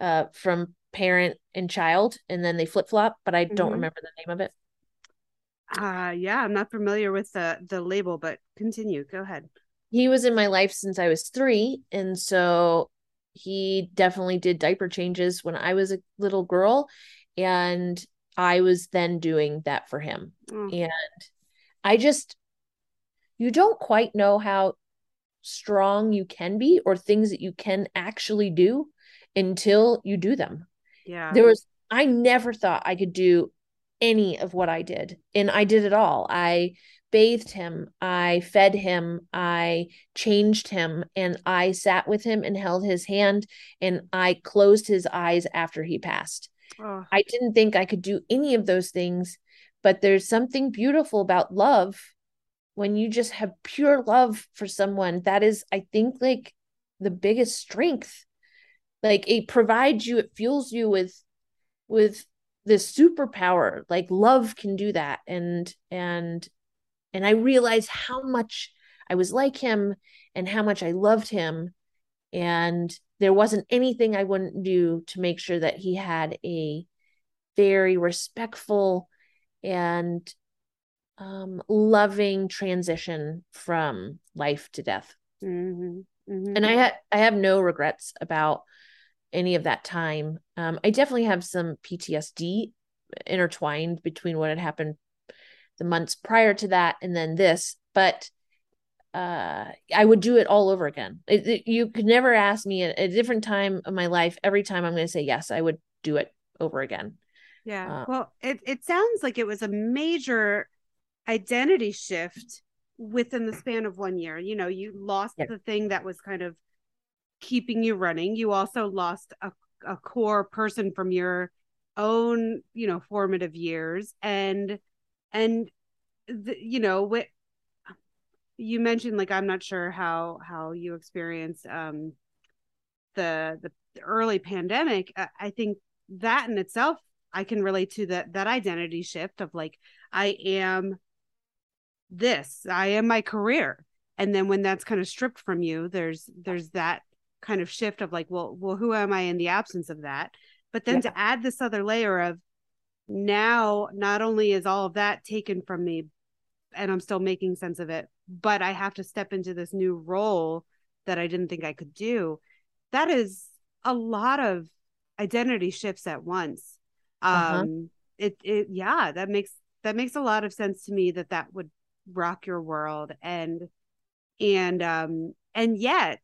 uh from parent and child and then they flip-flop but i don't Mhm. remember the name of it Uh yeah, I'm not familiar with the the label, but continue. Go ahead. he was in my life since I was three. And so he definitely did diaper changes when I was a little girl. And I was then doing that for him. Oh, And I just, you don't quite know how strong you can be or things that you can actually do until you do them. yeah. There was, I never thought I could do any of what I did. And I did it all. I bathed him, I fed him, I changed him, and I sat with him and held his hand and I closed his eyes after he passed. Oh, I didn't think I could do any of those things, but there's something beautiful about love when you just have pure love for someone. That is, I think, like the biggest strength. Like it provides you, it fuels you with with this superpower. Like love can do that. And and and I realized how much I was like him and how much I loved him. And there wasn't anything I wouldn't do to make sure that he had a very respectful and um, loving transition from life to death. Mm-hmm. Mm-hmm. And I had I have no regrets about any of that time. Um, I definitely have some PTSD intertwined between what had happened the months prior to that and then this, but uh, I would do it all over again. It, it, you could never ask me at a different time of my life. Every time I'm going to say yes, I would do it over again. Yeah. Uh, well, it it sounds like it was a major identity shift within the span of one year. You know, you lost yeah. the thing that was kind of keeping you running. You also lost a, a core person from your own, you know, formative years. And, and, the, you know, what you mentioned, like, I'm not sure how, how you experience, um, the, the, the early pandemic. I, I think that in itself, I can relate to that, that identity shift of like, I am this i am my career and then when that's kind of stripped from you there's there's that kind of shift of like well well who am i in the absence of that but then yeah. to add this other layer of now not only is all of that taken from me and i'm still making sense of it but i have to step into this new role that i didn't think i could do. That is a lot of identity shifts at once. Uh-huh. um it it yeah that makes that makes a lot of sense to me that that would rock your world. And and um and yet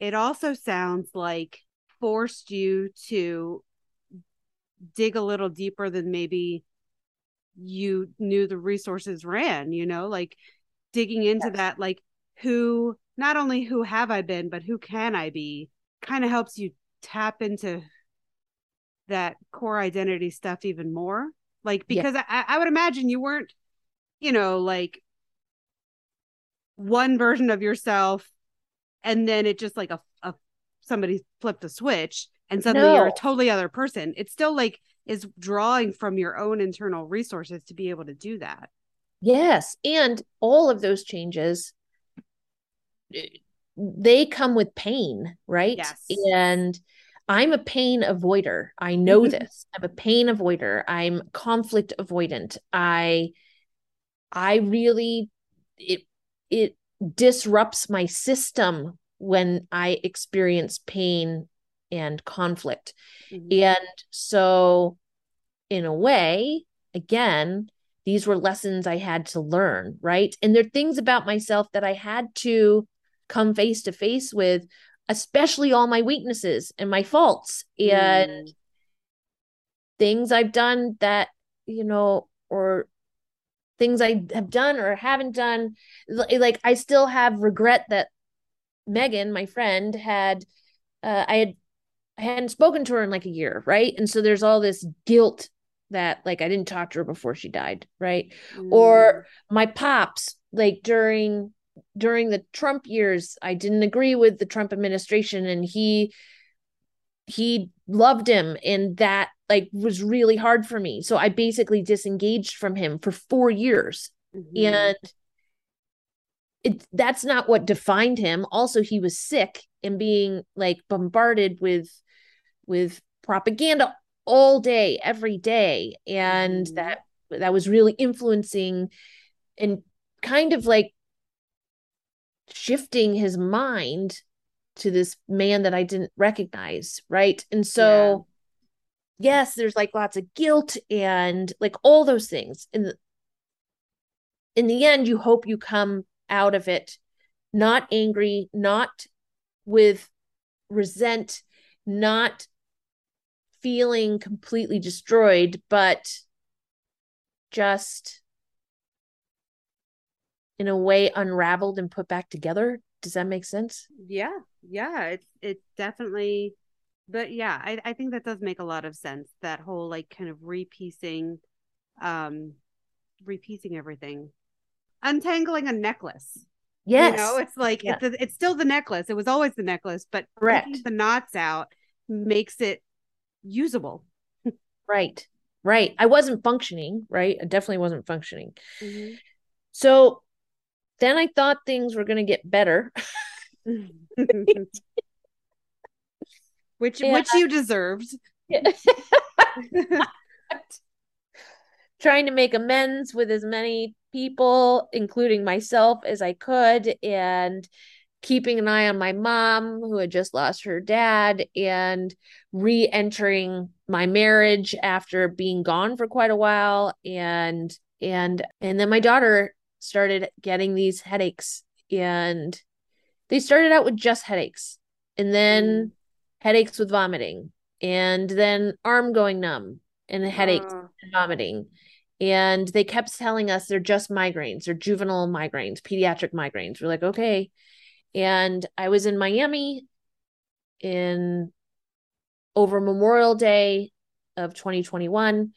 it also sounds like forced you to dig a little deeper than maybe you knew the resources ran you know like digging into yes. that like who not only who have i been but who can i be kind of helps you tap into that core identity stuff even more like because yeah. I, I would imagine you weren't you know like one version of yourself and then it just like a, a somebody flipped a switch and suddenly no. you're a totally other person. It's still like is drawing from your own internal resources to be able to do that. Yes and all of those changes eh, they come with pain right? Yes. and i'm a pain avoider. I know mm-hmm. this. I'm a pain avoider. I'm conflict avoidant. I i really it it disrupts my system when I experience pain and conflict. Mm-hmm. And so, in a way, again, these were lessons I had to learn, right? And there are things about myself that I had to come face to face with, especially all my weaknesses and my faults and mm. things I've done that, you know, or things I have done or haven't done. Like I still have regret that Megan, my friend, had uh, I had I hadn't spoken to her in like a year, right? And so there's all this guilt that like I didn't talk to her before she died, right? Mm. Or my pops, like during during the Trump years, I didn't agree with the Trump administration and he he loved him and that like was really hard for me so i basically disengaged from him for 4 years mm-hmm. and it that's not what defined him also he was sick and being like bombarded with with propaganda all day every day and mm-hmm. that that was really influencing and kind of like shifting his mind to this man that I didn't recognize, right? And so yeah. yes, there's like lots of guilt and like all those things. In the in the end, you hope you come out of it not angry, not with resent, not feeling completely destroyed, but just in a way unraveled and put back together. Does that make sense? Yeah yeah it's it definitely but yeah I, I think that does make a lot of sense that whole like kind of repiecing um repiecing everything untangling a necklace yes you know it's like yeah. it's, it's still the necklace it was always the necklace but the knots out makes it usable right right i wasn't functioning right i definitely wasn't functioning mm-hmm. So then I thought things were going to get better. which yeah. which you deserved. Trying to make amends with as many people, including myself, as I could, and keeping an eye on my mom, who had just lost her dad, and re entering my marriage after being gone for quite a while. And and and then my daughter started getting these headaches and they started out with just headaches and then mm. headaches with vomiting and then arm going numb and the headaches uh. and vomiting and they kept telling us they're just migraines they're juvenile migraines pediatric migraines we're like okay and i was in miami in over memorial day of 2021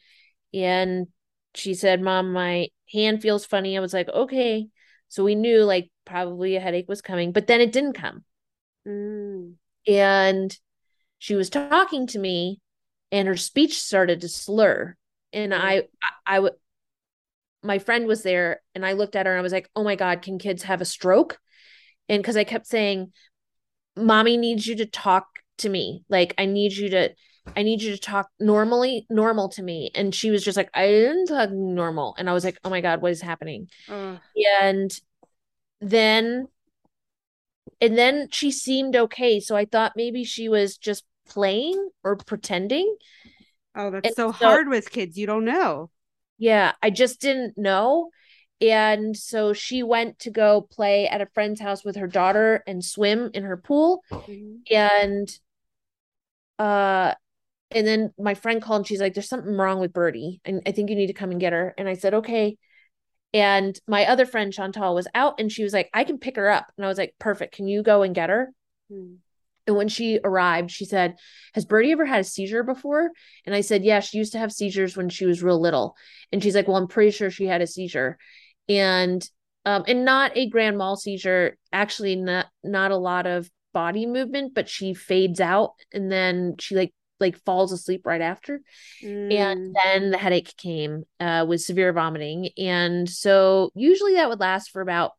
and she said mom my hand feels funny i was like okay so we knew like probably a headache was coming, but then it didn't come. Mm. And she was talking to me and her speech started to slur. And mm-hmm. I, I, would, my friend was there and I looked at her and I was like, oh my God, can kids have a stroke? And because I kept saying, mommy needs you to talk to me. Like, I need you to, I need you to talk normally, normal to me. And she was just like, I didn't talk normal. And I was like, oh my God, what is happening? And then and then she seemed okay so i thought maybe she was just playing or pretending oh that's so, so hard with kids you don't know yeah i just didn't know and so she went to go play at a friend's house with her daughter and swim in her pool mm-hmm. and uh and then my friend called and she's like there's something wrong with birdie and i think you need to come and get her and i said okay and my other friend Chantal was out and she was like, I can pick her up. And I was like, perfect. Can you go and get her? Hmm. And when she arrived, she said, Has Birdie ever had a seizure before? And I said, Yeah, she used to have seizures when she was real little. And she's like, Well, I'm pretty sure she had a seizure. And um, and not a grand mal seizure, actually not not a lot of body movement, but she fades out and then she like like falls asleep right after mm. and then the headache came uh, with severe vomiting and so usually that would last for about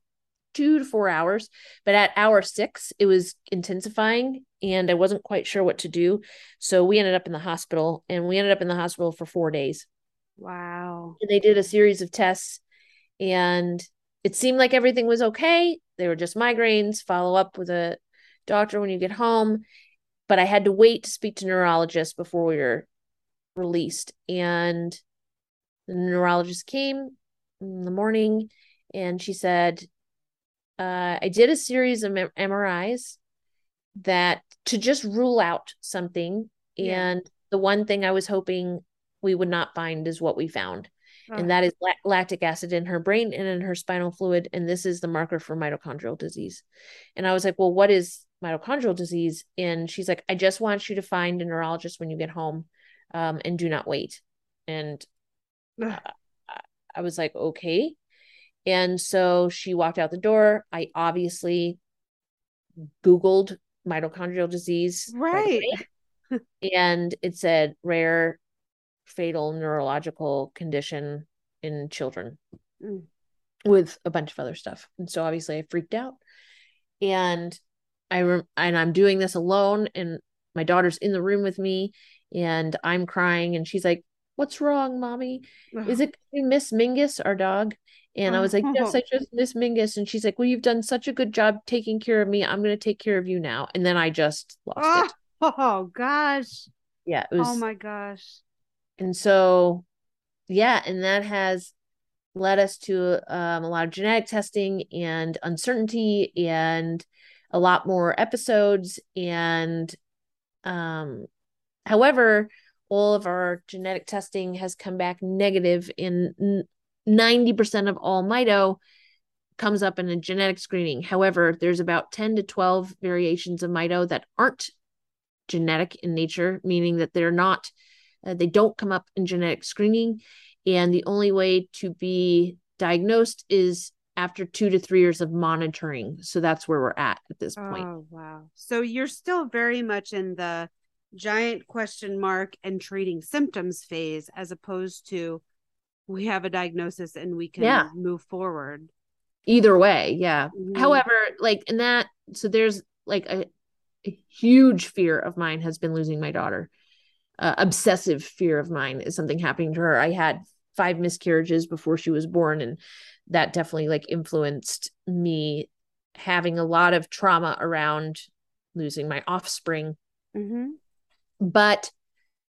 two to four hours but at hour six it was intensifying and i wasn't quite sure what to do. So we ended up in the hospital and we ended up in the hospital for four days. Wow. And they did a series of tests and it seemed like everything was okay. They were just migraines follow up with a doctor when you get home. But I had to wait to speak to neurologists before we were released. And the neurologist came in the morning and she said, uh, I did a series of MRIs that to just rule out something. Yeah. And the one thing I was hoping we would not find is what we found. Oh. And that is lactic acid in her brain and in her spinal fluid. And this is the marker for mitochondrial disease. And I was like, well, what is mitochondrial disease and she's like i just want you to find a neurologist when you get home um, and do not wait and uh, i was like okay and so she walked out the door i obviously googled mitochondrial disease right, right and it said rare fatal neurological condition in children mm. with a bunch of other stuff and so obviously i freaked out and I rem- and I'm doing this alone and my daughter's in the room with me and I'm crying and she's like, "What's wrong, mommy? Is it Miss Mingus, our dog?" And I was like, "Yes, I just miss Mingus." And she's like, "Well, you've done such a good job taking care of me. I'm going to take care of you now." And then I just lost oh, it. Oh gosh. Yeah, it was Oh my gosh. And so yeah, and that has led us to um, a lot of genetic testing and uncertainty and a lot more episodes and um however all of our genetic testing has come back negative in 90% of all mito comes up in a genetic screening however there's about 10 to 12 variations of mito that aren't genetic in nature meaning that they're not uh, they don't come up in genetic screening and the only way to be diagnosed is after two to three years of monitoring. So that's where we're at at this point. Oh, wow. So you're still very much in the giant question mark and treating symptoms phase as opposed to we have a diagnosis and we can Yeah. move forward. either way yeah Mhm. however like in that so there's like a, a huge fear of mine has been losing my daughter uh, obsessive fear of mine is something happening to her i had five miscarriages before she was born and that definitely like influenced me having a lot of trauma around losing my offspring Mm-hmm. but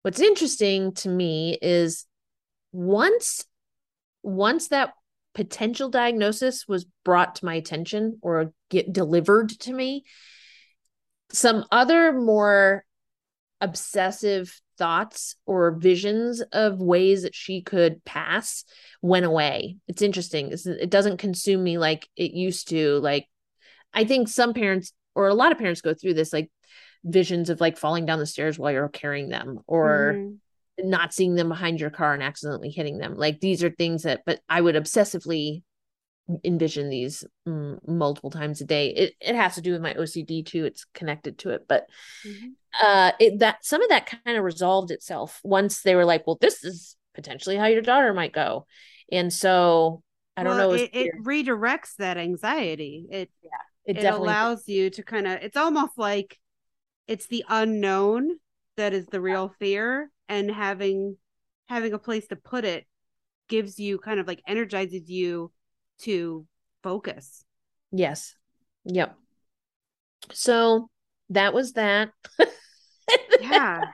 what's interesting to me is once once that potential diagnosis was brought to my attention or get delivered to me, some other more obsessive thoughts or visions of ways that she could pass went away. It's interesting. It doesn't consume me like it used to. Like, I think some parents or a lot of parents go through this, like visions of like falling down the stairs while you're carrying them or Mhm. Not seeing them behind your car and accidentally hitting them. Like these are things that, but I would obsessively envision these mm, multiple times a day. It it has to do with my OCD too. It's connected to it, but Mhm. uh, it that some of that kind of resolved itself once they were like, well, this is potentially how your daughter might go, and so I don't know. It, it redirects that anxiety. It it, it definitely allows you to kind of. It's almost like it's the unknown that is the real fear, and having having a place to put it gives you kind of like energizes you to focus. yes, yep. So that was that. Yeah.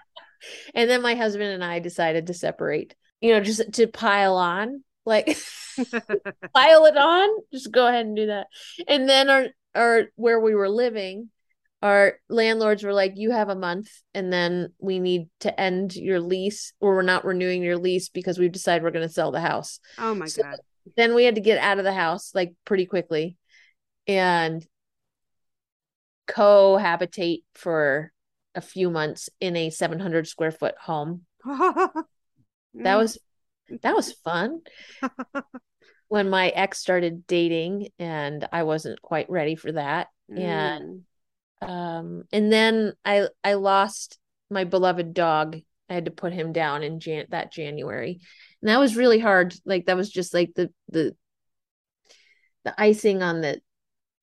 And then my husband and I decided to separate, you know, just to pile on, like pile it on, just go ahead and do that. And then our our where we were living, our landlords were like, you have a month and then we need to end your lease or we're not renewing your lease because we've decided we're going to sell the house. oh my So- god. Then we had to get out of the house like pretty quickly and cohabitate for a few months in a 700 square foot home. That was that was fun. when my ex started dating and I wasn't quite ready for that. and- Mm. Um and then I I lost my beloved dog. I had to put him down in Jan that January. And that was really hard. Like that was just like the the the icing on the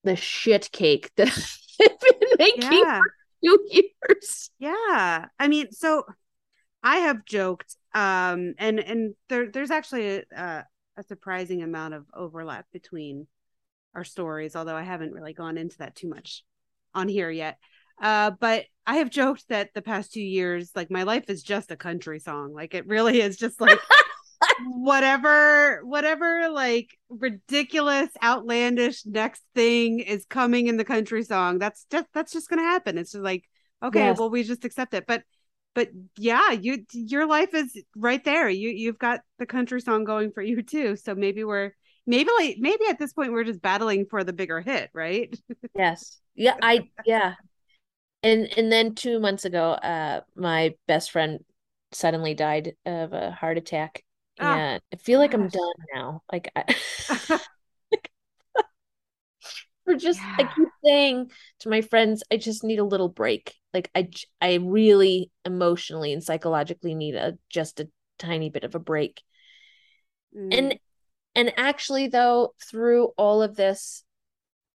the shit cake that I've been making yeah. for two years. Yeah. I mean, so I have joked, um, and and there there's actually a, a, a surprising amount of overlap between our stories, although I haven't really gone into that too much on here yet. Uh, but I have joked that the past two years, like my life is just a country song. Like it really is just like whatever, whatever, like ridiculous, outlandish next thing is coming in the country song. That's just that's just gonna happen. It's just like okay Yes. well we just accept it but but yeah you your life is right there you you've got the country song going for you too so maybe we're maybe like maybe at this point we're just battling for the bigger hit right Yes. Yeah, I yeah. And and then 2 months ago, uh my best friend suddenly died of a heart attack. Ah, and I feel like I'm done now. Like I we're just I keep saying to my friends, I just need a little break. Like I I really emotionally and psychologically need a just a tiny bit of a break. Mm, And and actually though through all of this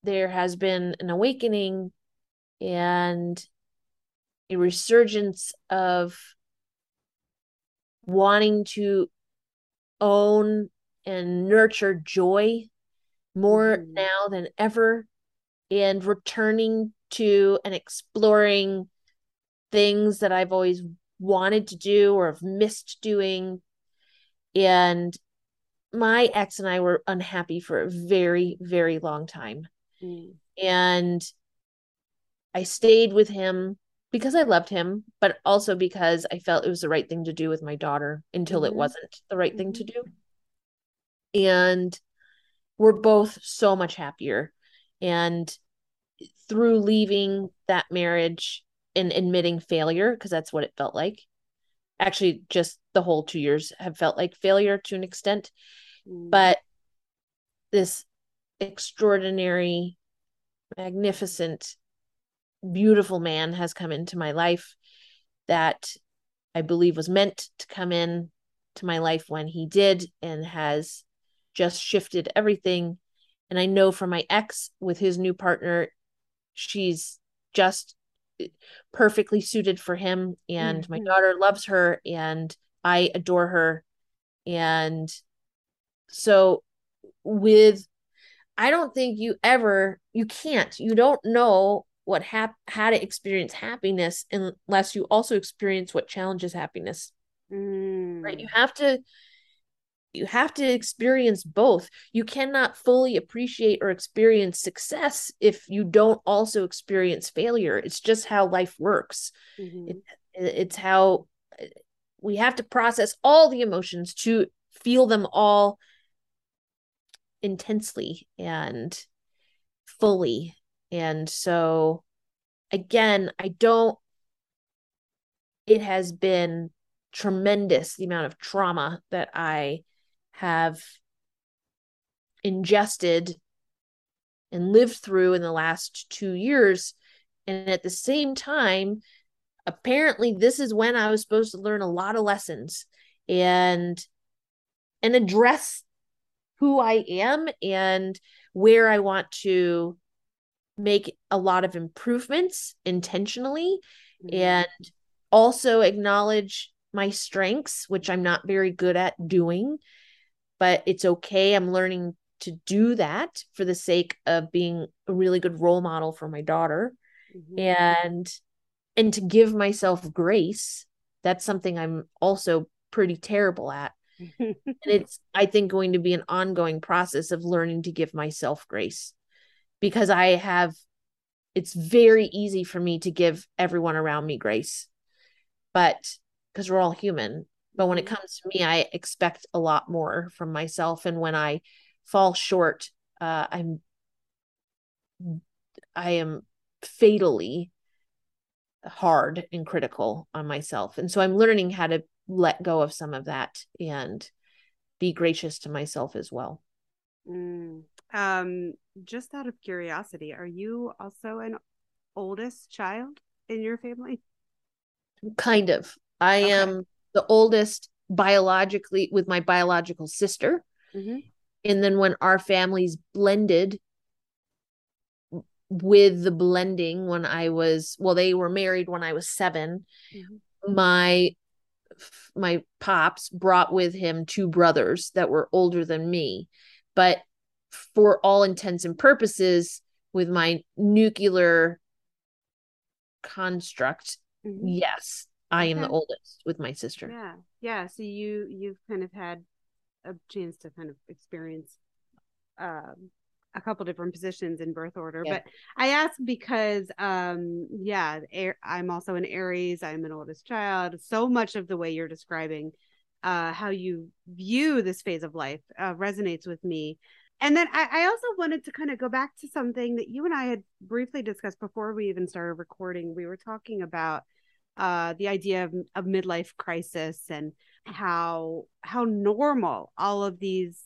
there has been an awakening and a resurgence of wanting to own and nurture joy more Mhm. now than ever and returning to and exploring things that I've always wanted to do or have missed doing and my ex and I were unhappy for a very very long time mm, and I stayed with him because I loved him, but also because I felt it was the right thing to do with my daughter until it Mhm. wasn't the right thing to do. And we're both so much happier. And through leaving that marriage and admitting failure, because that's what it felt like. Actually, just the whole two years have felt like failure to an extent mm. but this extraordinary, magnificent, beautiful man has come into my life that I believe was meant to come in to my life when he did and has just shifted everything. And I know from my ex with his new partner, she's just perfectly suited for him. And mm-hmm. my daughter loves her and I adore her. And so, with, I don't think you ever, you can't, you don't know what hap- how to experience happiness unless you also experience what challenges happiness. Mm. Right? You have to you have to experience both. You cannot fully appreciate or experience success if you don't also experience failure. It's just how life works. Mm-hmm. It, it's how we have to process all the emotions to feel them all intensely and fully. And so, again, I don't, it has been tremendous the amount of trauma that I have ingested and lived through in the last two years. And at the same time, apparently this is when I was supposed to learn a lot of lessons and and address who I am and where I want to make a lot of improvements intentionally mm-hmm. and also acknowledge my strengths, which I'm not very good at doing, but it's okay. I'm learning to do that for the sake of being a really good role model for my daughter mm-hmm. and and to give myself grace. That's something I'm also pretty terrible at. And it's I think going to be an ongoing process of learning to give myself grace because I have it's very easy for me to give everyone around me grace. But because we're all human. But when it mm-hmm. comes to me, I expect a lot more from myself. And when I fall short, uh, I'm I am fatally hard and critical on myself. And so I'm learning how to let go of some of that and be gracious to myself as well. Mm. Um, just out of curiosity, are you also an oldest child in your family? Kind of. I okay. am the oldest biologically with my biological sister. Mm-hmm. And then when our families blended with the blending when I was well, they were married when I was 7 mm-hmm. My my pops brought with him two brothers that were older than me. But for all intents and purposes, with my nuclear construct, mm-hmm. yes, I am the oldest with my sister. Yeah. Yeah. So you you've kind of had a chance to kind of experience um a couple different positions in birth order. Yeah. But I ask because um yeah, I'm also an Aries, I'm an oldest child. So much of the way you're describing uh how you view this phase of life uh, resonates with me. And then I, I also wanted to kind of go back to something that you and I had briefly discussed before we even started recording. We were talking about uh, the idea of, of midlife crisis and how how normal all of these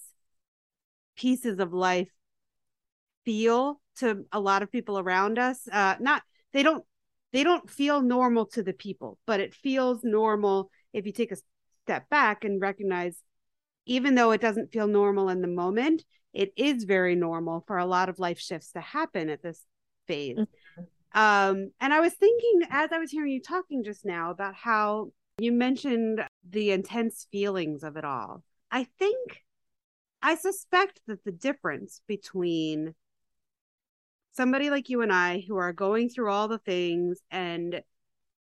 pieces of life feel to a lot of people around us uh not they don't they don't feel normal to the people but it feels normal if you take a step back and recognize even though it doesn't feel normal in the moment it is very normal for a lot of life shifts to happen at this phase mm-hmm. Um, and I was thinking as I was hearing you talking just now about how you mentioned the intense feelings of it all. I think I suspect that the difference between somebody like you and I who are going through all the things and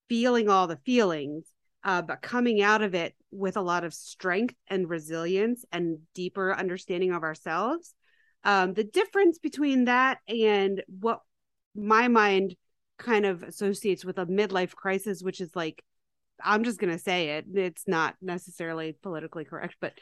feeling all the feelings, uh, but coming out of it with a lot of strength and resilience and deeper understanding of ourselves. Um, the difference between that and what my mind kind of associates with a midlife crisis, which is like, I'm just going to say it. It's not necessarily politically correct, but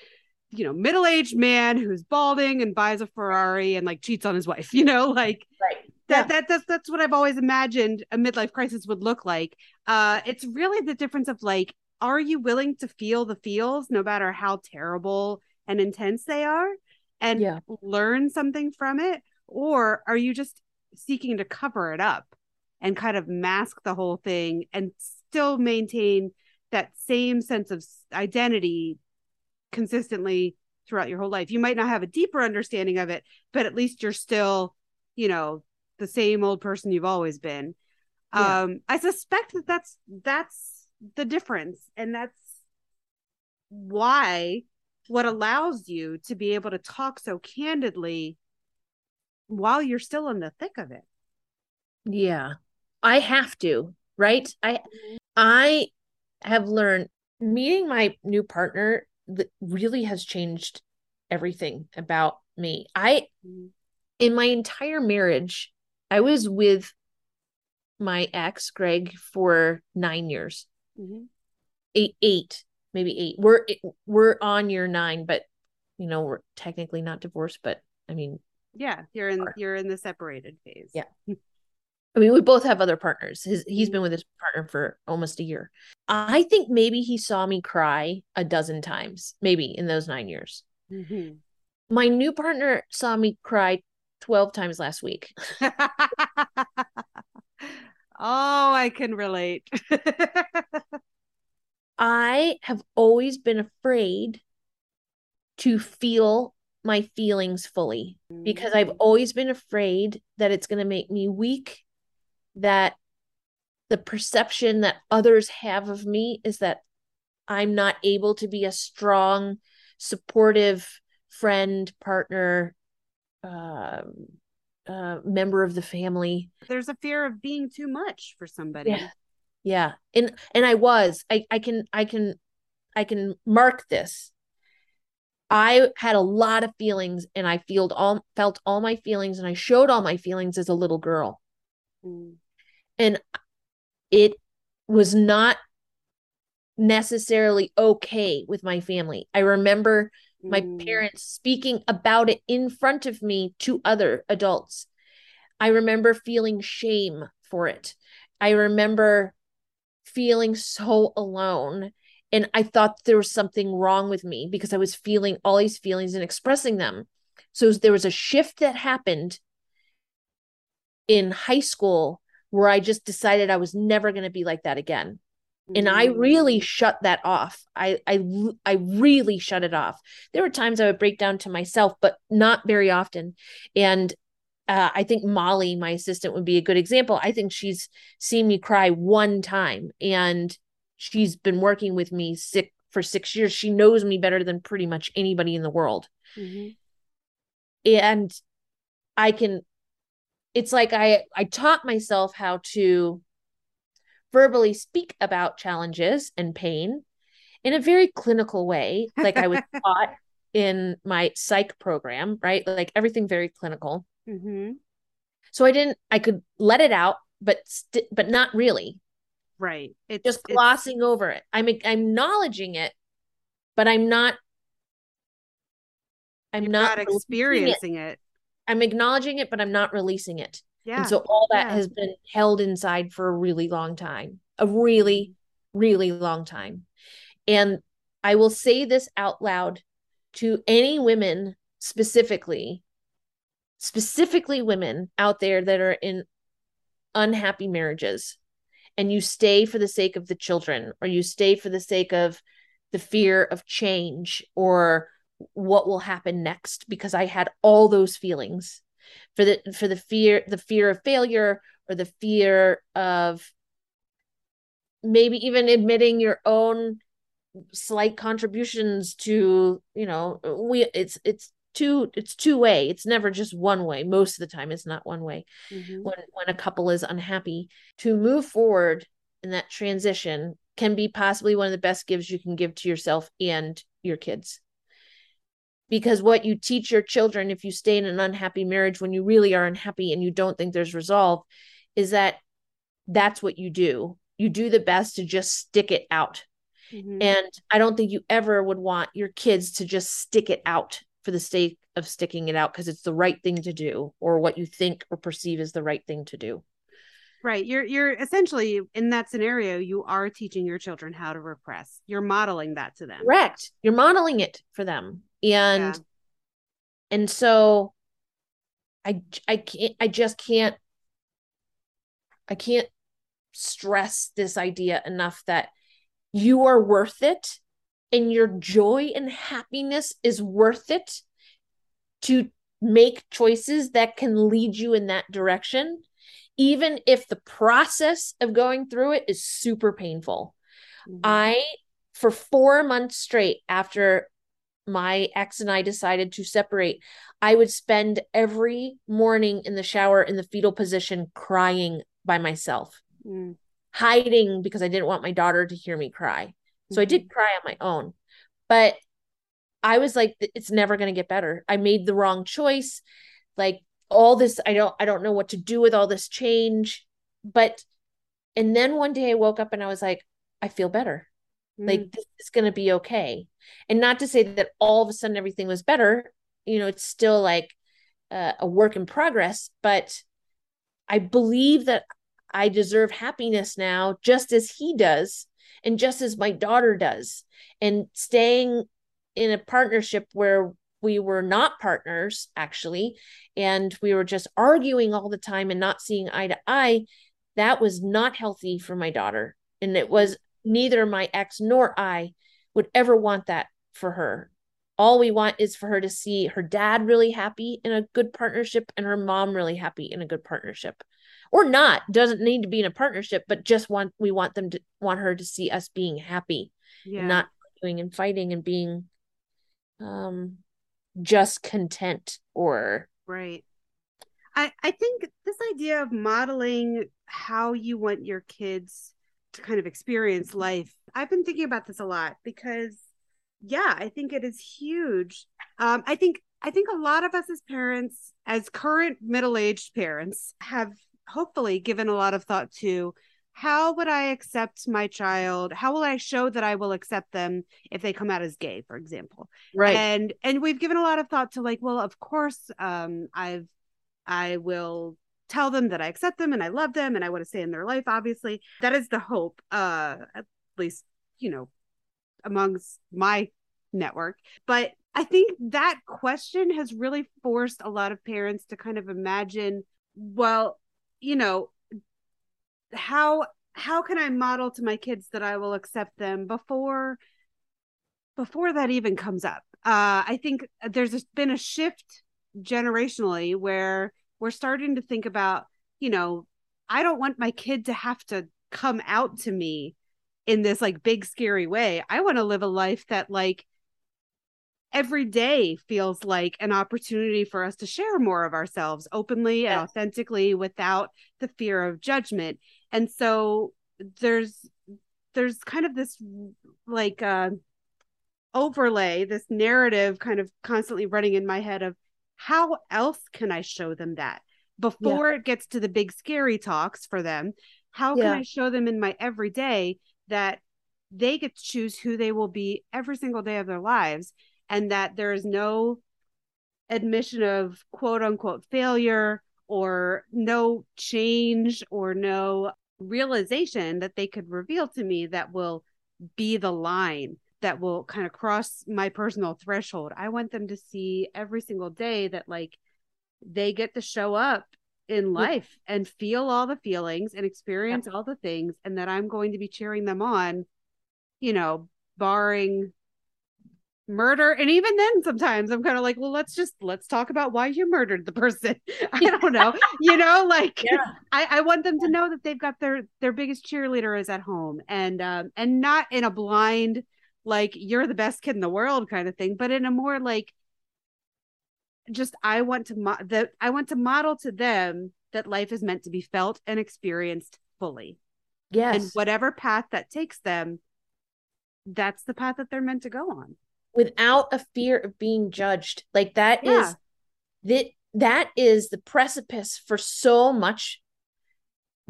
you know, middle aged man who's balding and buys a Ferrari and like cheats on his wife, you know, like right. that, yeah. that that's that's what I've always imagined a midlife crisis would look like. Uh it's really the difference of like, are you willing to feel the feels no matter how terrible and intense they are and yeah. learn something from it? Or are you just seeking to cover it up and kind of mask the whole thing and still maintain that same sense of identity consistently throughout your whole life. You might not have a deeper understanding of it, but at least you're still, you know, the same old person you've always been. Yeah. Um, I suspect that that's that's the difference, and that's why what allows you to be able to talk so candidly while you're still in the thick of it. Yeah. I have to, right? I I have learned meeting my new partner really has changed everything about me. I in my entire marriage, I was with my ex Greg for 9 years. Mm-hmm. Eight, eight, maybe eight. We're we're on year nine, but you know we're technically not divorced. But I mean, yeah, you're in you're in the separated phase. Yeah, I mean, we both have other partners. His, he's been with his partner for almost a year. I think maybe he saw me cry a dozen times, maybe in those nine years. Mm-hmm. My new partner saw me cry 12 times last week. oh, I can relate. I have always been afraid to feel my feelings fully because I've mm. always been afraid that it's going to make me weak that the perception that others have of me is that I'm not able to be a strong, supportive friend, partner, uh, uh, member of the family. There's a fear of being too much for somebody. Yeah. Yeah. And and I was. I I can I can I can mark this. I had a lot of feelings and I felt all felt all my feelings and I showed all my feelings as a little girl. Mm. And it was not necessarily okay with my family. I remember my mm. parents speaking about it in front of me to other adults. I remember feeling shame for it. I remember feeling so alone. And I thought there was something wrong with me because I was feeling all these feelings and expressing them. So there was a shift that happened in high school where I just decided I was never going to be like that again. And I really mm. shut that off. I I I really shut it off. There were times I would break down to myself, but not very often. And uh, I think Molly, my assistant, would be a good example. I think she's seen me cry one time, and she's been working with me six, for six years. She knows me better than pretty much anybody in the world. Mm-hmm. And I can it's like I I taught myself how to verbally speak about challenges and pain in a very clinical way, like I was taught in my psych program, right? Like everything very clinical. Mm-hmm. So I didn't. I could let it out, but st- but not really. Right. It's just glossing it's... over it. I'm I'm acknowledging it, but I'm not. I'm not, not experiencing it. it. I'm acknowledging it, but I'm not releasing it. Yeah. And so all that yeah. has been held inside for a really long time, a really, mm-hmm. really long time. And I will say this out loud to any women specifically, specifically women out there that are in unhappy marriages and you stay for the sake of the children or you stay for the sake of the fear of change or what will happen next because I had all those feelings for the for the fear the fear of failure or the fear of maybe even admitting your own slight contributions to you know we it's it's two it's two way. It's never just one way. Most of the time it's not one way mm-hmm. when when a couple is unhappy. To move forward in that transition can be possibly one of the best gifts you can give to yourself and your kids because what you teach your children if you stay in an unhappy marriage when you really are unhappy and you don't think there's resolve is that that's what you do. You do the best to just stick it out. Mm-hmm. and i don't think you ever would want your kids to just stick it out for the sake of sticking it out because it's the right thing to do or what you think or perceive is the right thing to do. Right. You're you're essentially in that scenario you are teaching your children how to repress. You're modeling that to them. Correct. You're modeling it for them and yeah. and so i i can't i just can't i can't stress this idea enough that you are worth it and your joy and happiness is worth it to make choices that can lead you in that direction, even if the process of going through it is super painful. Mm-hmm. I, for four months straight after my ex and I decided to separate, I would spend every morning in the shower in the fetal position crying by myself, mm. hiding because I didn't want my daughter to hear me cry. Mm-hmm. So I did mm-hmm. cry on my own. But I was like, it's never going to get better. I made the wrong choice. Like all this, I don't, I don't know what to do with all this change. But, and then one day I woke up and I was like, I feel better. Mm. Like this is going to be okay. And not to say that all of a sudden everything was better. You know, it's still like uh, a work in progress, but I believe that I deserve happiness now, just as he does, and just as my daughter does. And staying in a partnership where we were not partners actually and we were just arguing all the time and not seeing eye to eye that was not healthy for my daughter and it was neither my ex nor i would ever want that for her. All we want is for her to see her dad really happy in a good partnership and her mom really happy in a good partnership. Or not doesn't need to be in a partnership but just want we want them to want her to see us being happy yeah. not doing and fighting and being um just content or right. I i think this idea of modeling how you want your kids to kind of experience life i've been thinking about this a lot because yeah i think it is huge um i think i think a lot of us as parents as current middle-aged parents have hopefully given a lot of thought to how would I accept my child? How will I show that I will accept them if they come out as gay, for example? Right. And and we've given a lot of thought to like, well, of course, um, I've I will tell them that I accept them and I love them and I want to stay in their life. Obviously, that is the hope. Uh, at least you know, amongst my network. But I think that question has really forced a lot of parents to kind of imagine, well, you know, how how can I model to my kids that I will accept them before before that even comes up? Uh, I think there's been a shift generationally where we're starting to think about, you know, I don't want my kid to have to come out to me in this like big scary way. I want to live a life that like every day feels like an opportunity for us to share more of ourselves openly and authentically without the fear of judgment and so there's there's kind of this like uh overlay this narrative kind of constantly running in my head of how else can i show them that before yeah. it gets to the big scary talks for them how yeah. can i show them in my everyday that they get to choose who they will be every single day of their lives and that there is no admission of quote unquote failure or no change or no realization that they could reveal to me that will be the line that will kind of cross my personal threshold. I want them to see every single day that like they get to show up in life yeah. and feel all the feelings and experience yeah. all the things and that I'm going to be cheering them on, you know, barring murder and even then sometimes i'm kind of like well let's just let's talk about why you murdered the person i don't know you know like yeah. I, I want them to know that they've got their their biggest cheerleader is at home and um and not in a blind like you're the best kid in the world kind of thing but in a more like just i want to mo- that i want to model to them that life is meant to be felt and experienced fully yes and whatever path that takes them that's the path that they're meant to go on without a fear of being judged. Like that yeah. is that that is the precipice for so much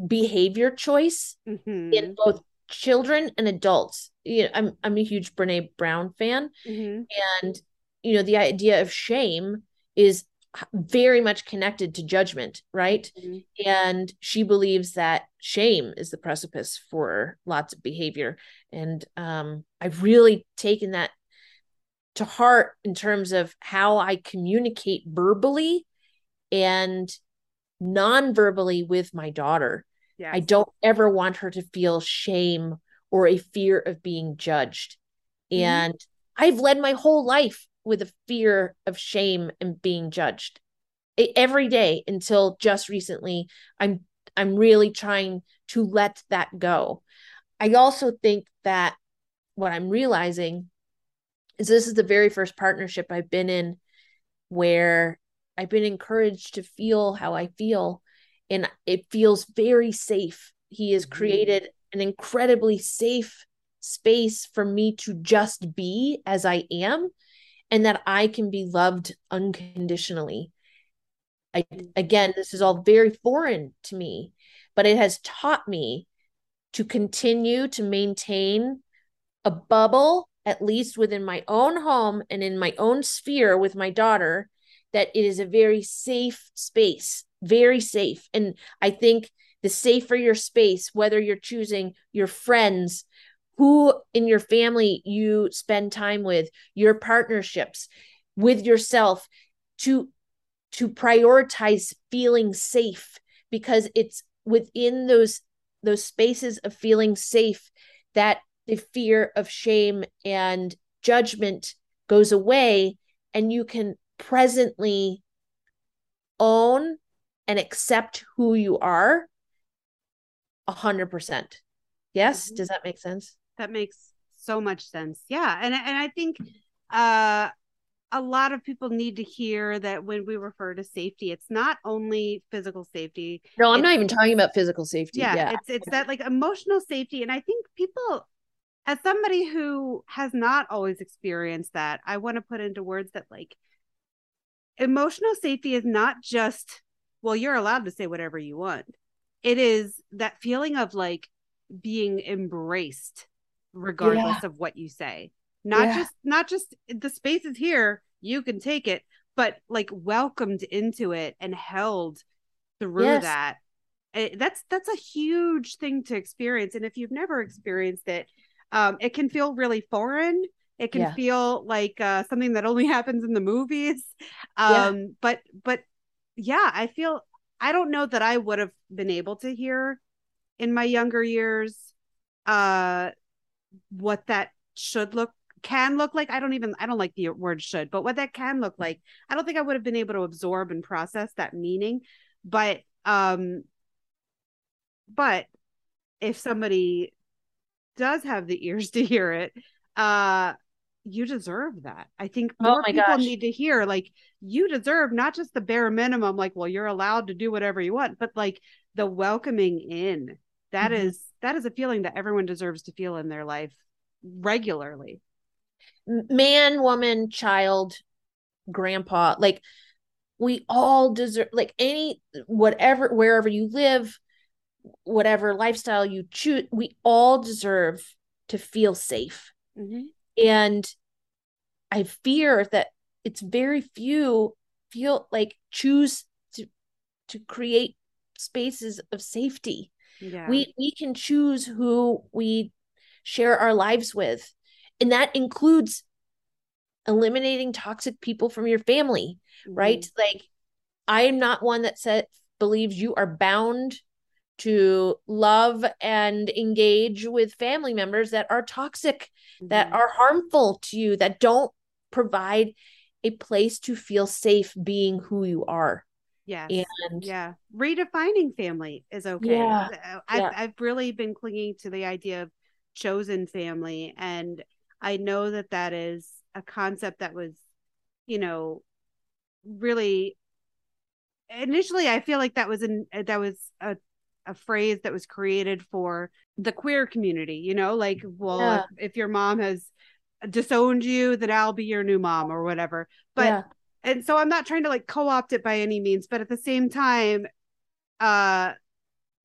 behavior choice mm-hmm. in both children and adults. You know, I'm I'm a huge Brene Brown fan, mm-hmm. and you know the idea of shame is very much connected to judgment, right? Mm-hmm. And she believes that shame is the precipice for lots of behavior. And um, I've really taken that to heart in terms of how I communicate verbally and non-verbally with my daughter. Yes. I don't ever want her to feel shame or a fear of being judged. Mm-hmm. And I've led my whole life with a fear of shame and being judged every day until just recently i'm i'm really trying to let that go i also think that what i'm realizing is this is the very first partnership i've been in where i've been encouraged to feel how i feel and it feels very safe he has mm-hmm. created an incredibly safe space for me to just be as I am and that I can be loved unconditionally. I, again, this is all very foreign to me, but it has taught me to continue to maintain a bubble, at least within my own home and in my own sphere with my daughter, that it is a very safe space, very safe. And I think the safer your space, whether you're choosing your friends, who in your family you spend time with your partnerships with yourself to to prioritize feeling safe because it's within those those spaces of feeling safe that the fear of shame and judgment goes away and you can presently own and accept who you are hundred percent yes mm-hmm. does that make sense that makes so much sense. Yeah, and and I think uh a lot of people need to hear that when we refer to safety, it's not only physical safety. No, I'm not even talking about physical safety. Yeah, yeah, it's it's that like emotional safety, and I think people, as somebody who has not always experienced that, I want to put into words that like emotional safety is not just well, you're allowed to say whatever you want. It is that feeling of like being embraced regardless yeah. of what you say not yeah. just not just the space is here you can take it but like welcomed into it and held through yes. that it, that's that's a huge thing to experience and if you've never experienced it um it can feel really foreign it can yeah. feel like uh something that only happens in the movies um but but yeah i feel i don't know that i would have been able to hear in my younger years uh what that should look can look like. I don't even I don't like the word should, but what that can look like. I don't think I would have been able to absorb and process that meaning. But um but if somebody does have the ears to hear it, uh you deserve that. I think oh more oh people gosh. need to hear like you deserve not just the bare minimum, like, well, you're allowed to do whatever you want, but like the welcoming in. That mm-hmm. is that is a feeling that everyone deserves to feel in their life regularly man woman child grandpa like we all deserve like any whatever wherever you live whatever lifestyle you choose we all deserve to feel safe mm-hmm. And i fear that it's very few feel like choose to to create spaces of safety yeah. we we can choose who we share our lives with and that includes eliminating toxic people from your family mm-hmm. right like i am not one that said believes you are bound to love and engage with family members that are toxic mm-hmm. that are harmful to you that don't provide a place to feel safe being who you are. Yeah and yeah. Redefining family is okay. Yeah, uh, I've, yeah. I've really been clinging to the idea of chosen family and i know that that is a concept that was you know really initially i feel like that was an that was a, a phrase that was created for the queer community you know like well yeah. if, if, your mom has disowned you then i'll be your new mom or whatever. But yeah. and so i'm not trying to like co-opt it by any means but at the same time uh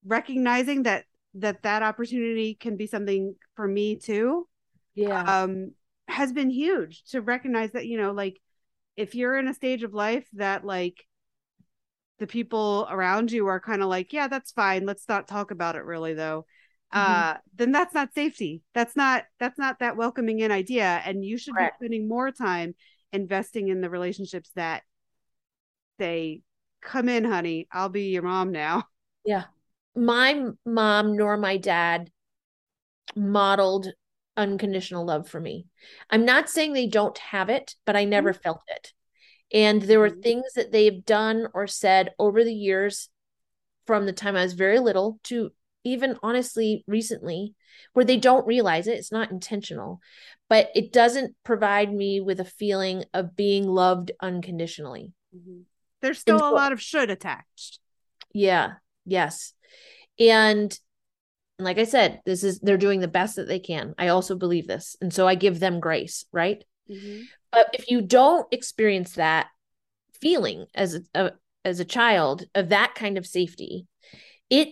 recognizing that that that opportunity can be something for me too yeah. um has been huge to recognize that you know like if you're in a stage of life that like the people around you are kind of like yeah that's fine let's not talk about it really though mm-hmm. uh then that's not safety that's not that's not that welcoming in idea and you should Correct. be spending more time investing in the relationships that say, come in, honey, I'll be your mom now. Yeah. My mom nor my dad modeled unconditional love for me. I'm not saying they don't have it, but I never Mm-hmm. felt it. And there were Mhm. things that they've done or said over the years from the time I was very little to even honestly recently where they don't realize it. It's not intentional, but it doesn't provide me with a feeling of being loved unconditionally. Mhm. There's still so- a lot of should attached. Yeah. Yes. And like I said, this is they're doing the best that they can. I also believe this. And so I give them grace, right? Mhm. But if you don't experience that feeling as a, a as a child of that kind of safety, it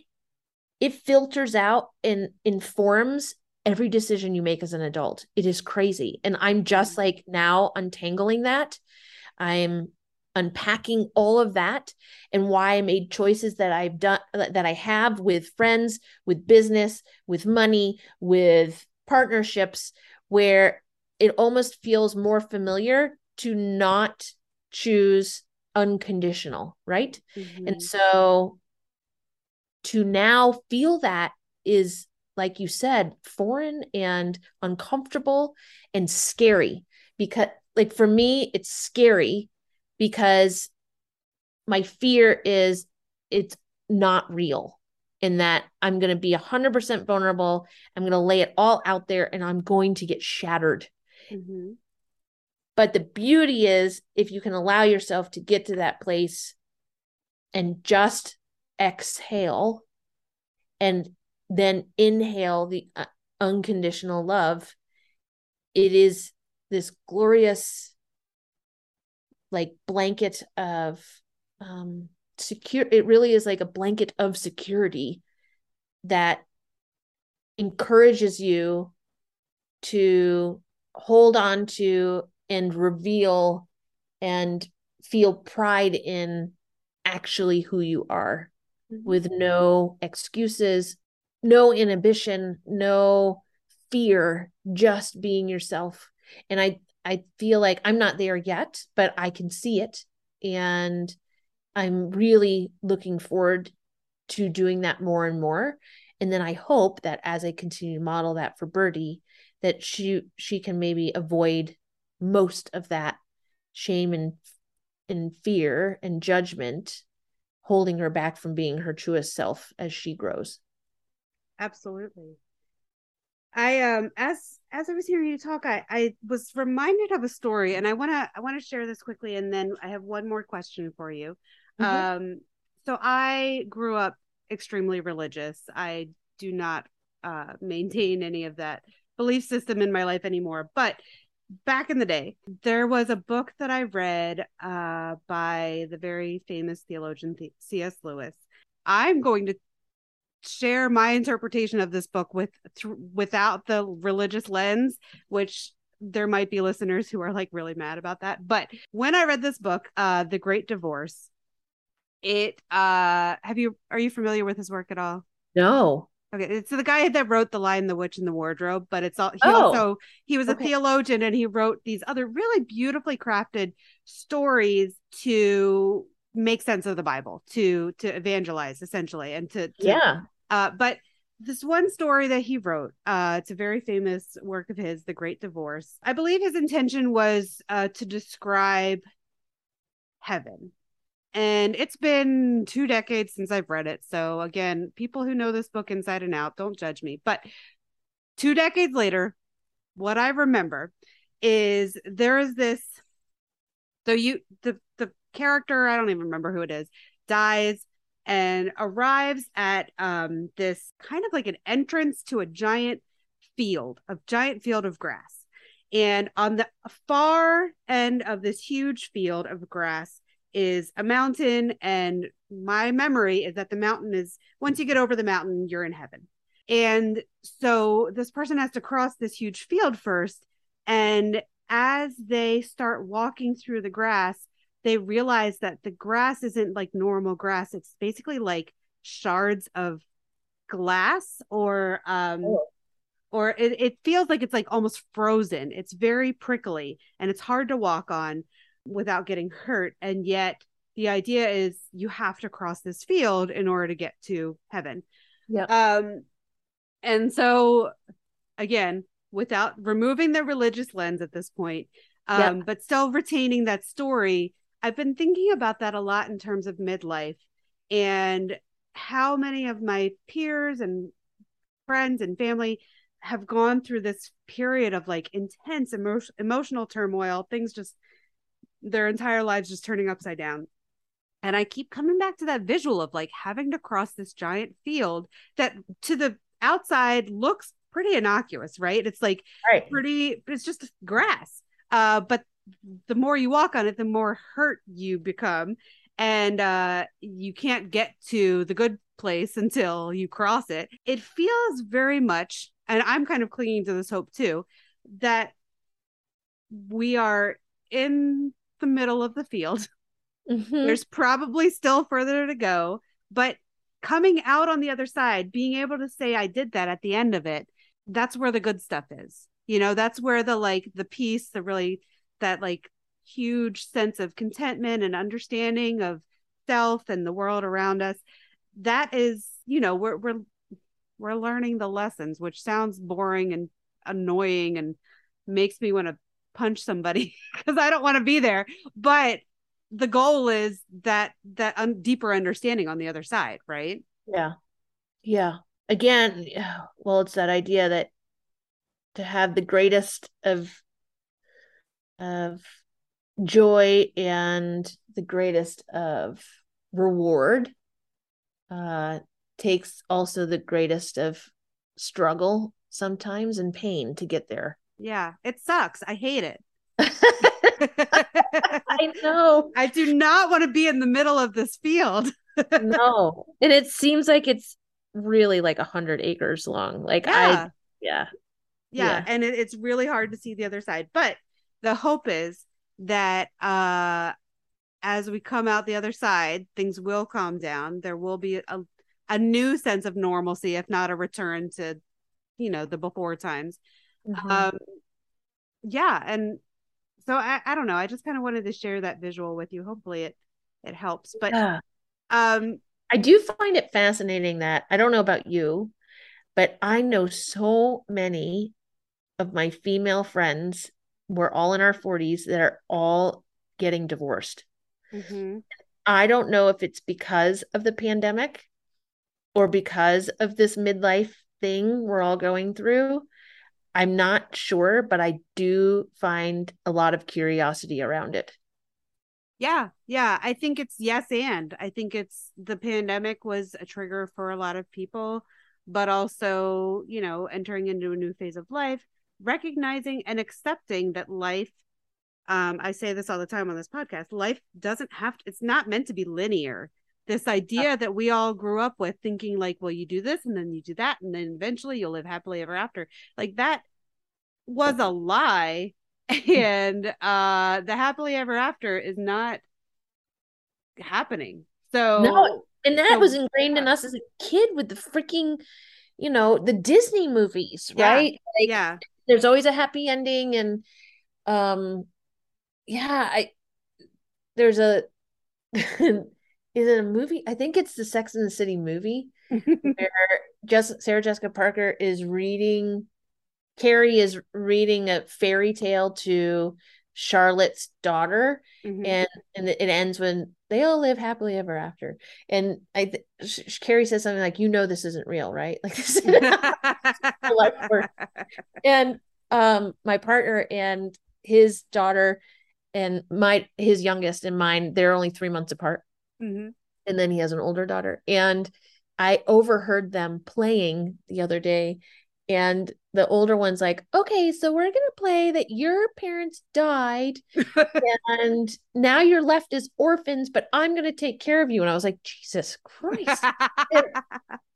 it filters out and informs every decision you make as an adult. It is crazy. And I'm just like now untangling that. I'm unpacking all of that and why I made choices that I've done that I have with friends, with business, with money, with partnerships where it almost feels more familiar to not choose unconditional, right? Mhm. And so to now feel that is like you said foreign and uncomfortable and scary because like for me it's scary because my fear is it's not real in that I'm going to be 100% vulnerable I'm going to lay it all out there and I'm going to get shattered Mhm. but the beauty is if you can allow yourself to get to that place and just exhale and then inhale the uh, unconditional love, it is this glorious like blanket of um secure it really is like a blanket of security that encourages you to hold on to and reveal and feel pride in actually who you are Mhm. with no excuses, no inhibition, no fear, just being yourself. And I I feel like I'm not there yet, but I can see it and I'm really looking forward to doing that more and more. And then I hope that as I continue to model that for Birdie, that she she can maybe avoid most of that shame and and fear and judgment holding her back from being her truest self as she grows. Absolutely. I um as as I was hearing you talk, I I was reminded of a story, and I wanna I wanna share this quickly, and then I have one more question for you. Mhm. Um, so I grew up extremely religious. I do not uh maintain any of that belief system in my life anymore, but back in the day, there was a book that I read uh by the very famous theologian Th- C.S. Lewis. I'm going to share my interpretation of this book with th- without the religious lens which there might be listeners who are like really mad about that but when i read this book uh the great divorce it uh have you are you familiar with his work at all No. Okay it's the guy that wrote the lion the witch and the wardrobe but it's all he Oh, also he was a okay. theologian and he wrote these other really beautifully crafted stories to make sense of the bible to to evangelize essentially and to, to Yeah. uh, but this one story that he wrote, uh, it's a very famous work of his, The Great Divorce. I believe his intention was uh, to describe heaven. And it's been two decades since I've read it. So, again, people who know this book inside and out, don't judge me. But two decades later, what I remember is there is this. So you the the character, I don't even remember who it is, dies and arrives at um this kind of like an entrance to a giant field, a giant field of grass. And on the far end of this huge field of grass is a mountain and my memory is that the mountain is once you get over the mountain you're in heaven. And so this person has to cross this huge field first and as they start walking through the grass they realize that the grass isn't like normal grass it's basically like shards of glass or um Oh. or it, it feels like it's like almost frozen it's very prickly and it's hard to walk on without getting hurt and yet the idea is you have to cross this field in order to get to heaven Yeah. um and so again without removing the religious lens at this point, um, Yeah. but still retaining that story. I've been thinking about that a lot in terms of midlife and how many of my peers and friends and family have gone through this period of like intense emo- emotional turmoil, things just their entire lives just turning upside down. And I keep coming back to that visual of like having to cross this giant field that to the outside looks pretty innocuous, right? It's like Right. pretty, it's just grass. Uh, but the more you walk on it, the more hurt you become. And uh, you can't get to the good place until you cross it. It feels very much, and I'm kind of clinging to this hope too, that we are in the middle of the field. Mhm. There's probably still further to go, but coming out on the other side, being able to say I did that at the end of it, that's where the good stuff is. You know, that's where the like the peace, the really that like huge sense of contentment and understanding of self and the world around us. That is, you know, we're we're we're learning the lessons, which sounds boring and annoying and makes me want to punch somebody because I don't want to be there. But the goal is that that un- deeper understanding on the other side, right? Yeah. Yeah. Again, well, it's that idea that to have the greatest of of joy and the greatest of reward uh takes also the greatest of struggle sometimes and pain to get there. Yeah, it sucks. I hate it. I know. I do not want to be in the middle of this field. No. And it seems like it's really like a hundred acres long. Like Yeah. I yeah. yeah, Yeah. and it, it's really hard to see the other side but the hope is that uh as we come out the other side things will calm down there will be a, a new sense of normalcy if not a return to you know the before times Mhm. um yeah and so i, I don't know i just kind of wanted to share that visual with you hopefully it it helps but Yeah. um I do find it fascinating that I don't know about you, but I know so many of my female friends, we're all in our 40s, that are all getting divorced. mhm. I don't know if it's because of the pandemic or because of this midlife thing we're all going through. I'm not sure, but I do find a lot of curiosity around it. Yeah, yeah. I think it's yes, and I think it's the pandemic was a trigger for a lot of people, but also, you know, entering into a new phase of life, recognizing and accepting that life, um, I say this all the time on this podcast, life doesn't have to, it's not meant to be linear. This idea that we all grew up with thinking like, well, you do this and then you do that, and then eventually you'll live happily ever after. Like that was a lie. And uh the happily ever after is not happening. So No, and that so- was ingrained in us as a kid with the freaking, you know, the Disney movies, Yeah. right? Like yeah, there's always a happy ending and um yeah, I there's a is it a movie? I think it's the Sex and the City movie where just Sarah Jessica Parker is reading Carrie is reading a fairy tale to Charlotte's daughter Mhm. and and it ends when they all live happily ever after. And I th- Sh- Carrie says something like, "You know this isn't real, right?" Like this. and um, my partner and his daughter and my his youngest and mine, they're only three months apart, Mhm. and then he has an older daughter. And I overheard them playing the other day. And the older one's like, okay, so we're gonna play that your parents died and now you're left as orphans, but I'm gonna take care of you. And I was like, Jesus Christ.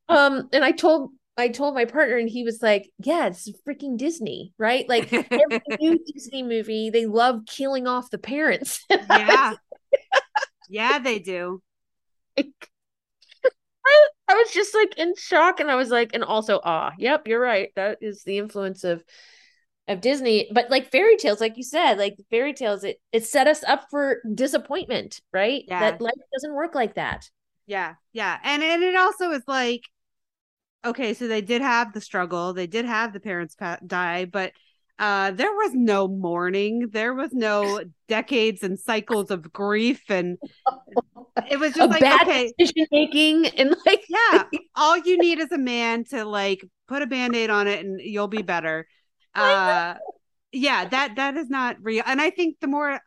um, and I told I told my partner, and he was like, Yeah, it's freaking Disney, right? Like every new Disney movie, they love killing off the parents. yeah. Yeah, they do. I, I was just like in shock, and I was like, and also ah, yep, you're right. That is the influence of of Disney. But like fairy tales, like you said, like fairy tales, it it set us up for disappointment, right? Yeah. That life doesn't work like that. Yeah, yeah. And and it also is like okay, so they did have the struggle, they did have the parents pa- die, but uh, there was no mourning. There was no decades and cycles of grief, and it was just a like bad okay, decision making and like yeah. All you need is a man to like put a band-aid on it, and you'll be better. Uh, yeah, that that is not real. And I think the more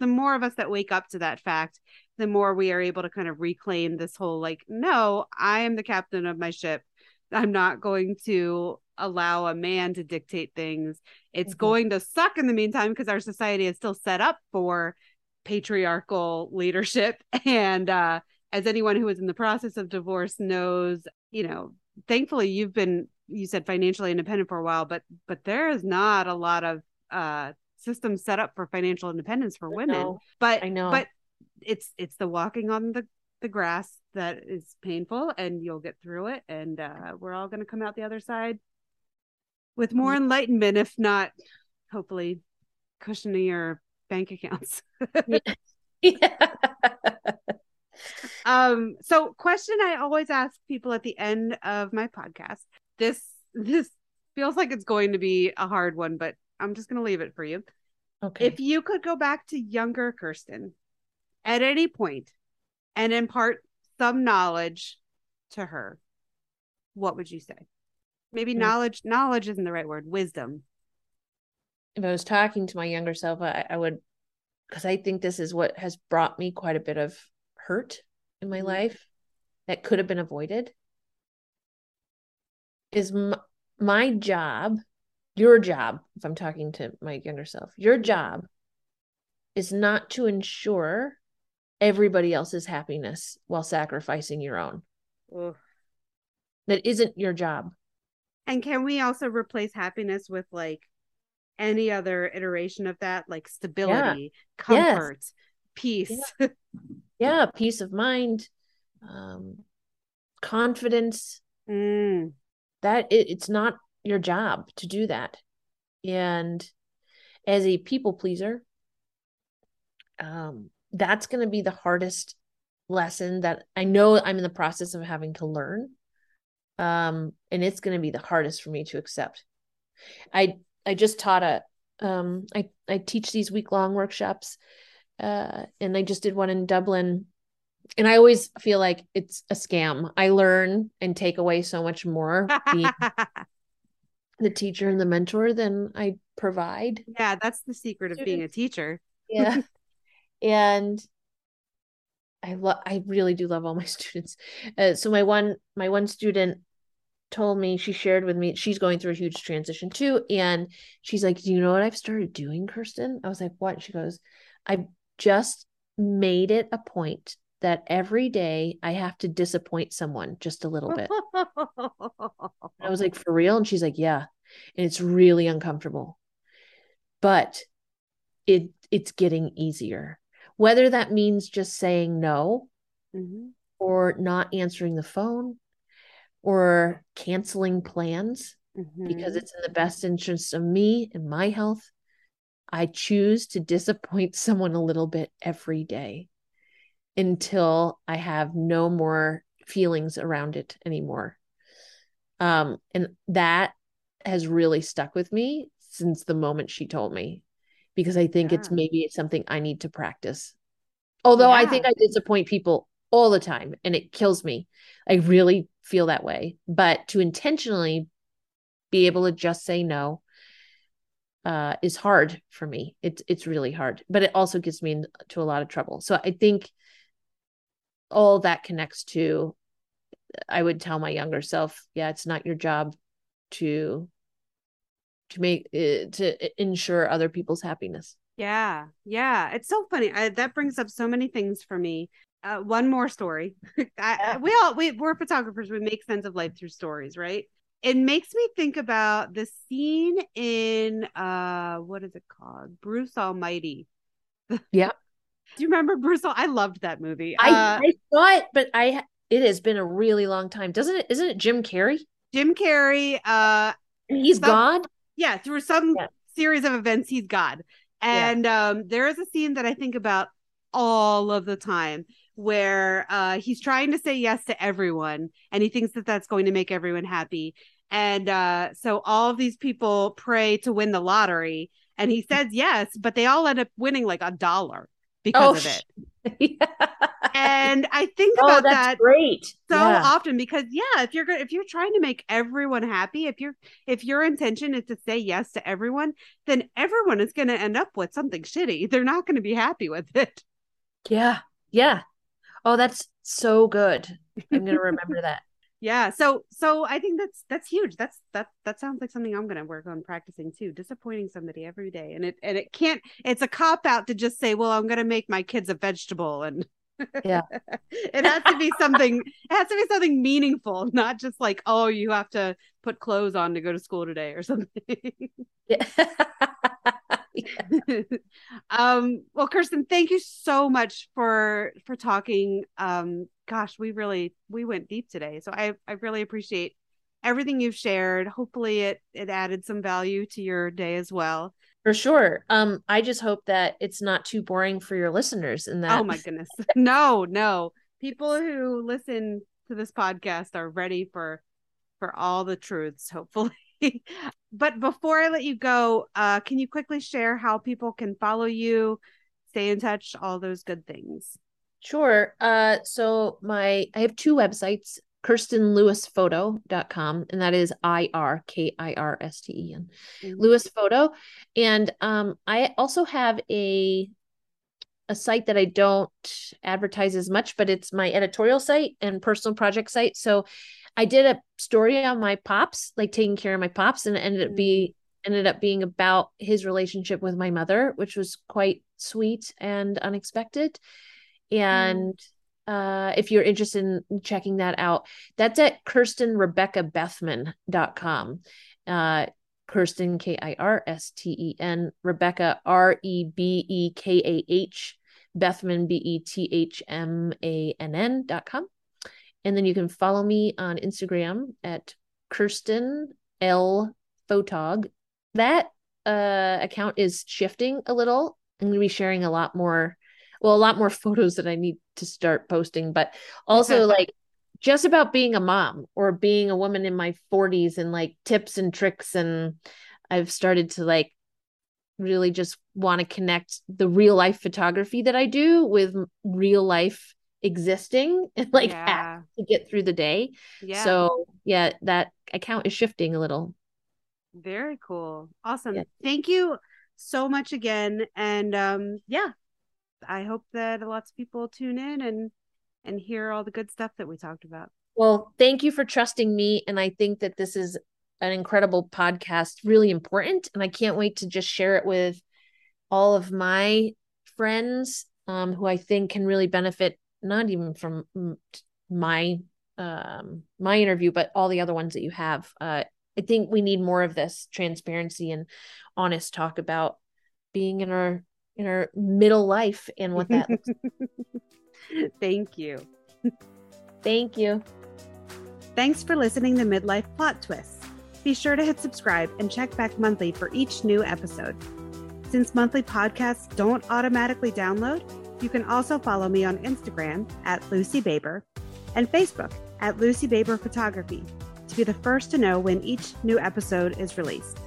the more of us that wake up to that fact, the more we are able to kind of reclaim this whole like, no, I am the captain of my ship. I'm not going to allow a man to dictate things. It's Mhm. going to suck in the meantime because our society is still set up for patriarchal leadership. And uh, as anyone who is in the process of divorce knows, you know, thankfully you've been, you said financially independent for a while, but but there is not a lot of uh systems set up for financial independence for women. know. But I know. but it's it's the walking on the the grass that is painful and you'll get through it and uh we're all going to come out the other side with more enlightenment if not hopefully cushionier bank accounts yeah. um so question i always ask people at the end of my podcast this this feels like it's going to be a hard one but i'm just going to leave it for you okay. if you could go back to younger Kristi at any point and impart some knowledge to her what would you say maybe knowledge knowledge isn't the right word wisdom if I was talking to my younger self, I, I would, because I think this is what has brought me quite a bit of hurt in my Mhm. life that could have been avoided. Is m- my job, your job, if I'm talking to my younger self, your job is not to ensure everybody else's happiness while sacrificing your own. That isn't your job. And can we also replace happiness with like any other iteration of that? Like stability comfort peace. Yeah, peace of mind, um, confidence. Mm, that it, it's not your job to do that. And as a people pleaser um that's going to be the hardest lesson that i know i'm in the process of having to learn um and it's going to be the hardest for me to accept i i just taught a um i i teach these week long workshops uh and i just did one in dublin and i always feel like it's a scam i learn and take away so much more being the teacher and the mentor than I provide. yeah that's the secret of being a teacher Yeah. and I love I really do love all my students. Uh, so my one my one student told me she shared with me she's going through a huge transition too and she's like, "Do you know what I've started doing, Kristi?" I was like, "What?" She goes, "I've just made it a point that every day I have to disappoint someone just a little bit." I was like, for real? And she's like, yeah. And it's really uncomfortable. But it it's getting easier. Whether that means just saying no Mhm. or not answering the phone or canceling plans because Mhm. it's in the best interest of me and my health. I choose to disappoint someone a little bit every day until I have no more feelings around it anymore. Um, and that has really stuck with me since the moment she told me because I think it's maybe it's something I need to practice. Although I think I disappoint people all the time and it kills me. I really feel that way. But to intentionally be able to just say no uh, is hard for me. It's it's really hard, but it also gets me into a lot of trouble. So I think all that connects to. I would tell my younger self, yeah, it's not your job to to make uh, to ensure other people's happiness. Yeah, yeah. It's so funny. I, that brings up so many things for me. Uh, one more story. I, Yeah. We all we we're photographers. We make sense of life through stories, right? It makes me think about the scene in uh what is it called? Bruce Almighty. Yeah. Do you remember Bruce? Al- I loved that movie. I, uh, I saw it, but I it has been a really long time. Doesn't it? Isn't it Jim Carrey? Jim Carrey. Uh, he's Some- God. yeah through some Yeah. series of events he's god Yeah. and um there is a scene that i think about all of the time where uh, he's trying to say yes to everyone and he thinks that that's going to make everyone happy. And uh, so all of these people pray to win the lottery. And he says yes, but they all end up winning like a dollar because oh, of it. yeah. And I think oh, about that great so yeah. often because yeah, if you're if you're trying to make everyone happy, if you're if your intention is to say yes to everyone, then everyone is going to end up with something shitty. They're not going to be happy with it. Yeah. Yeah. Oh, that's so good. I'm going to remember that. Yeah so so i think that's that's huge. That's that that sounds like something i'm going to work on practicing too disappointing somebody every day. And it and it can't it's a cop out to just say well i'm going to make my kids a vegetable and yeah. it has to be something it has to be something meaningful not just like oh you have to put clothes on to go to school today or something. Yeah. um well kirsten thank you so much for for talking um gosh, we really we went deep today. So I I really appreciate everything you've shared. Hopefully it it added some value to your day as well. For sure. Um I just hope that it's not too boring for your listeners and that Oh my goodness. no, no. People who listen to this podcast are ready for for all the truths, hopefully. but before I let you go, uh, can you quickly share how people can follow you, stay in touch, all those good things? Sure. Uh, so my I have two websites, kirstenlewisphoto.com, and that is I R K I R S T E N, mm-hmm. Lewis Photo. And um, I also have a a site that I don't advertise as much, but it's my editorial site and personal project site. So I did a story on my pops, like taking care of my pops, and it ended up be mm-hmm. ended up being about his relationship with my mother, which was quite sweet and unexpected. Mm-hmm. And mm. uh, if you're interested in checking that out, that's at KirstenRebekahBethmann.com. Uh, Kirsten, K I R S T E N, Rebekah, R E B E K A H, Bethmann, B E T H M A N N dot com. And then you can follow me on Instagram at Kirsten L Photog. That uh, account is shifting a little. I'm going to be sharing a lot more well a lot more photos that i need to start posting but also like just about being a mom or being a woman in my 40s and like tips and tricks and i've started to like really just want to connect the real life photography that i do with real life existing and like yeah. to get through the day. Yeah. So yeah that account is shifting a little. Very cool. Awesome. Yeah. thank you so much again. And um yeah I hope that lots of people tune in and and hear all the good stuff that we talked about. Well, thank you for trusting me. And I think that this is an incredible podcast, really important. And I can't wait to just share it with all of my friends um, who I think can really benefit not even from my um, my interview but all the other ones that you have. Uh, I think we need more of this transparency and honest talk about being in our in our middle life and what that looks like. Thank you. Thank you. Thanks for listening to Midlife Plot Twists. Be sure to hit subscribe and check back monthly for each new episode. Since monthly podcasts don't automatically download, you can also follow me on Instagram at Lucy Baber and Facebook at Lucy Baber Photography to be the first to know when each new episode is released.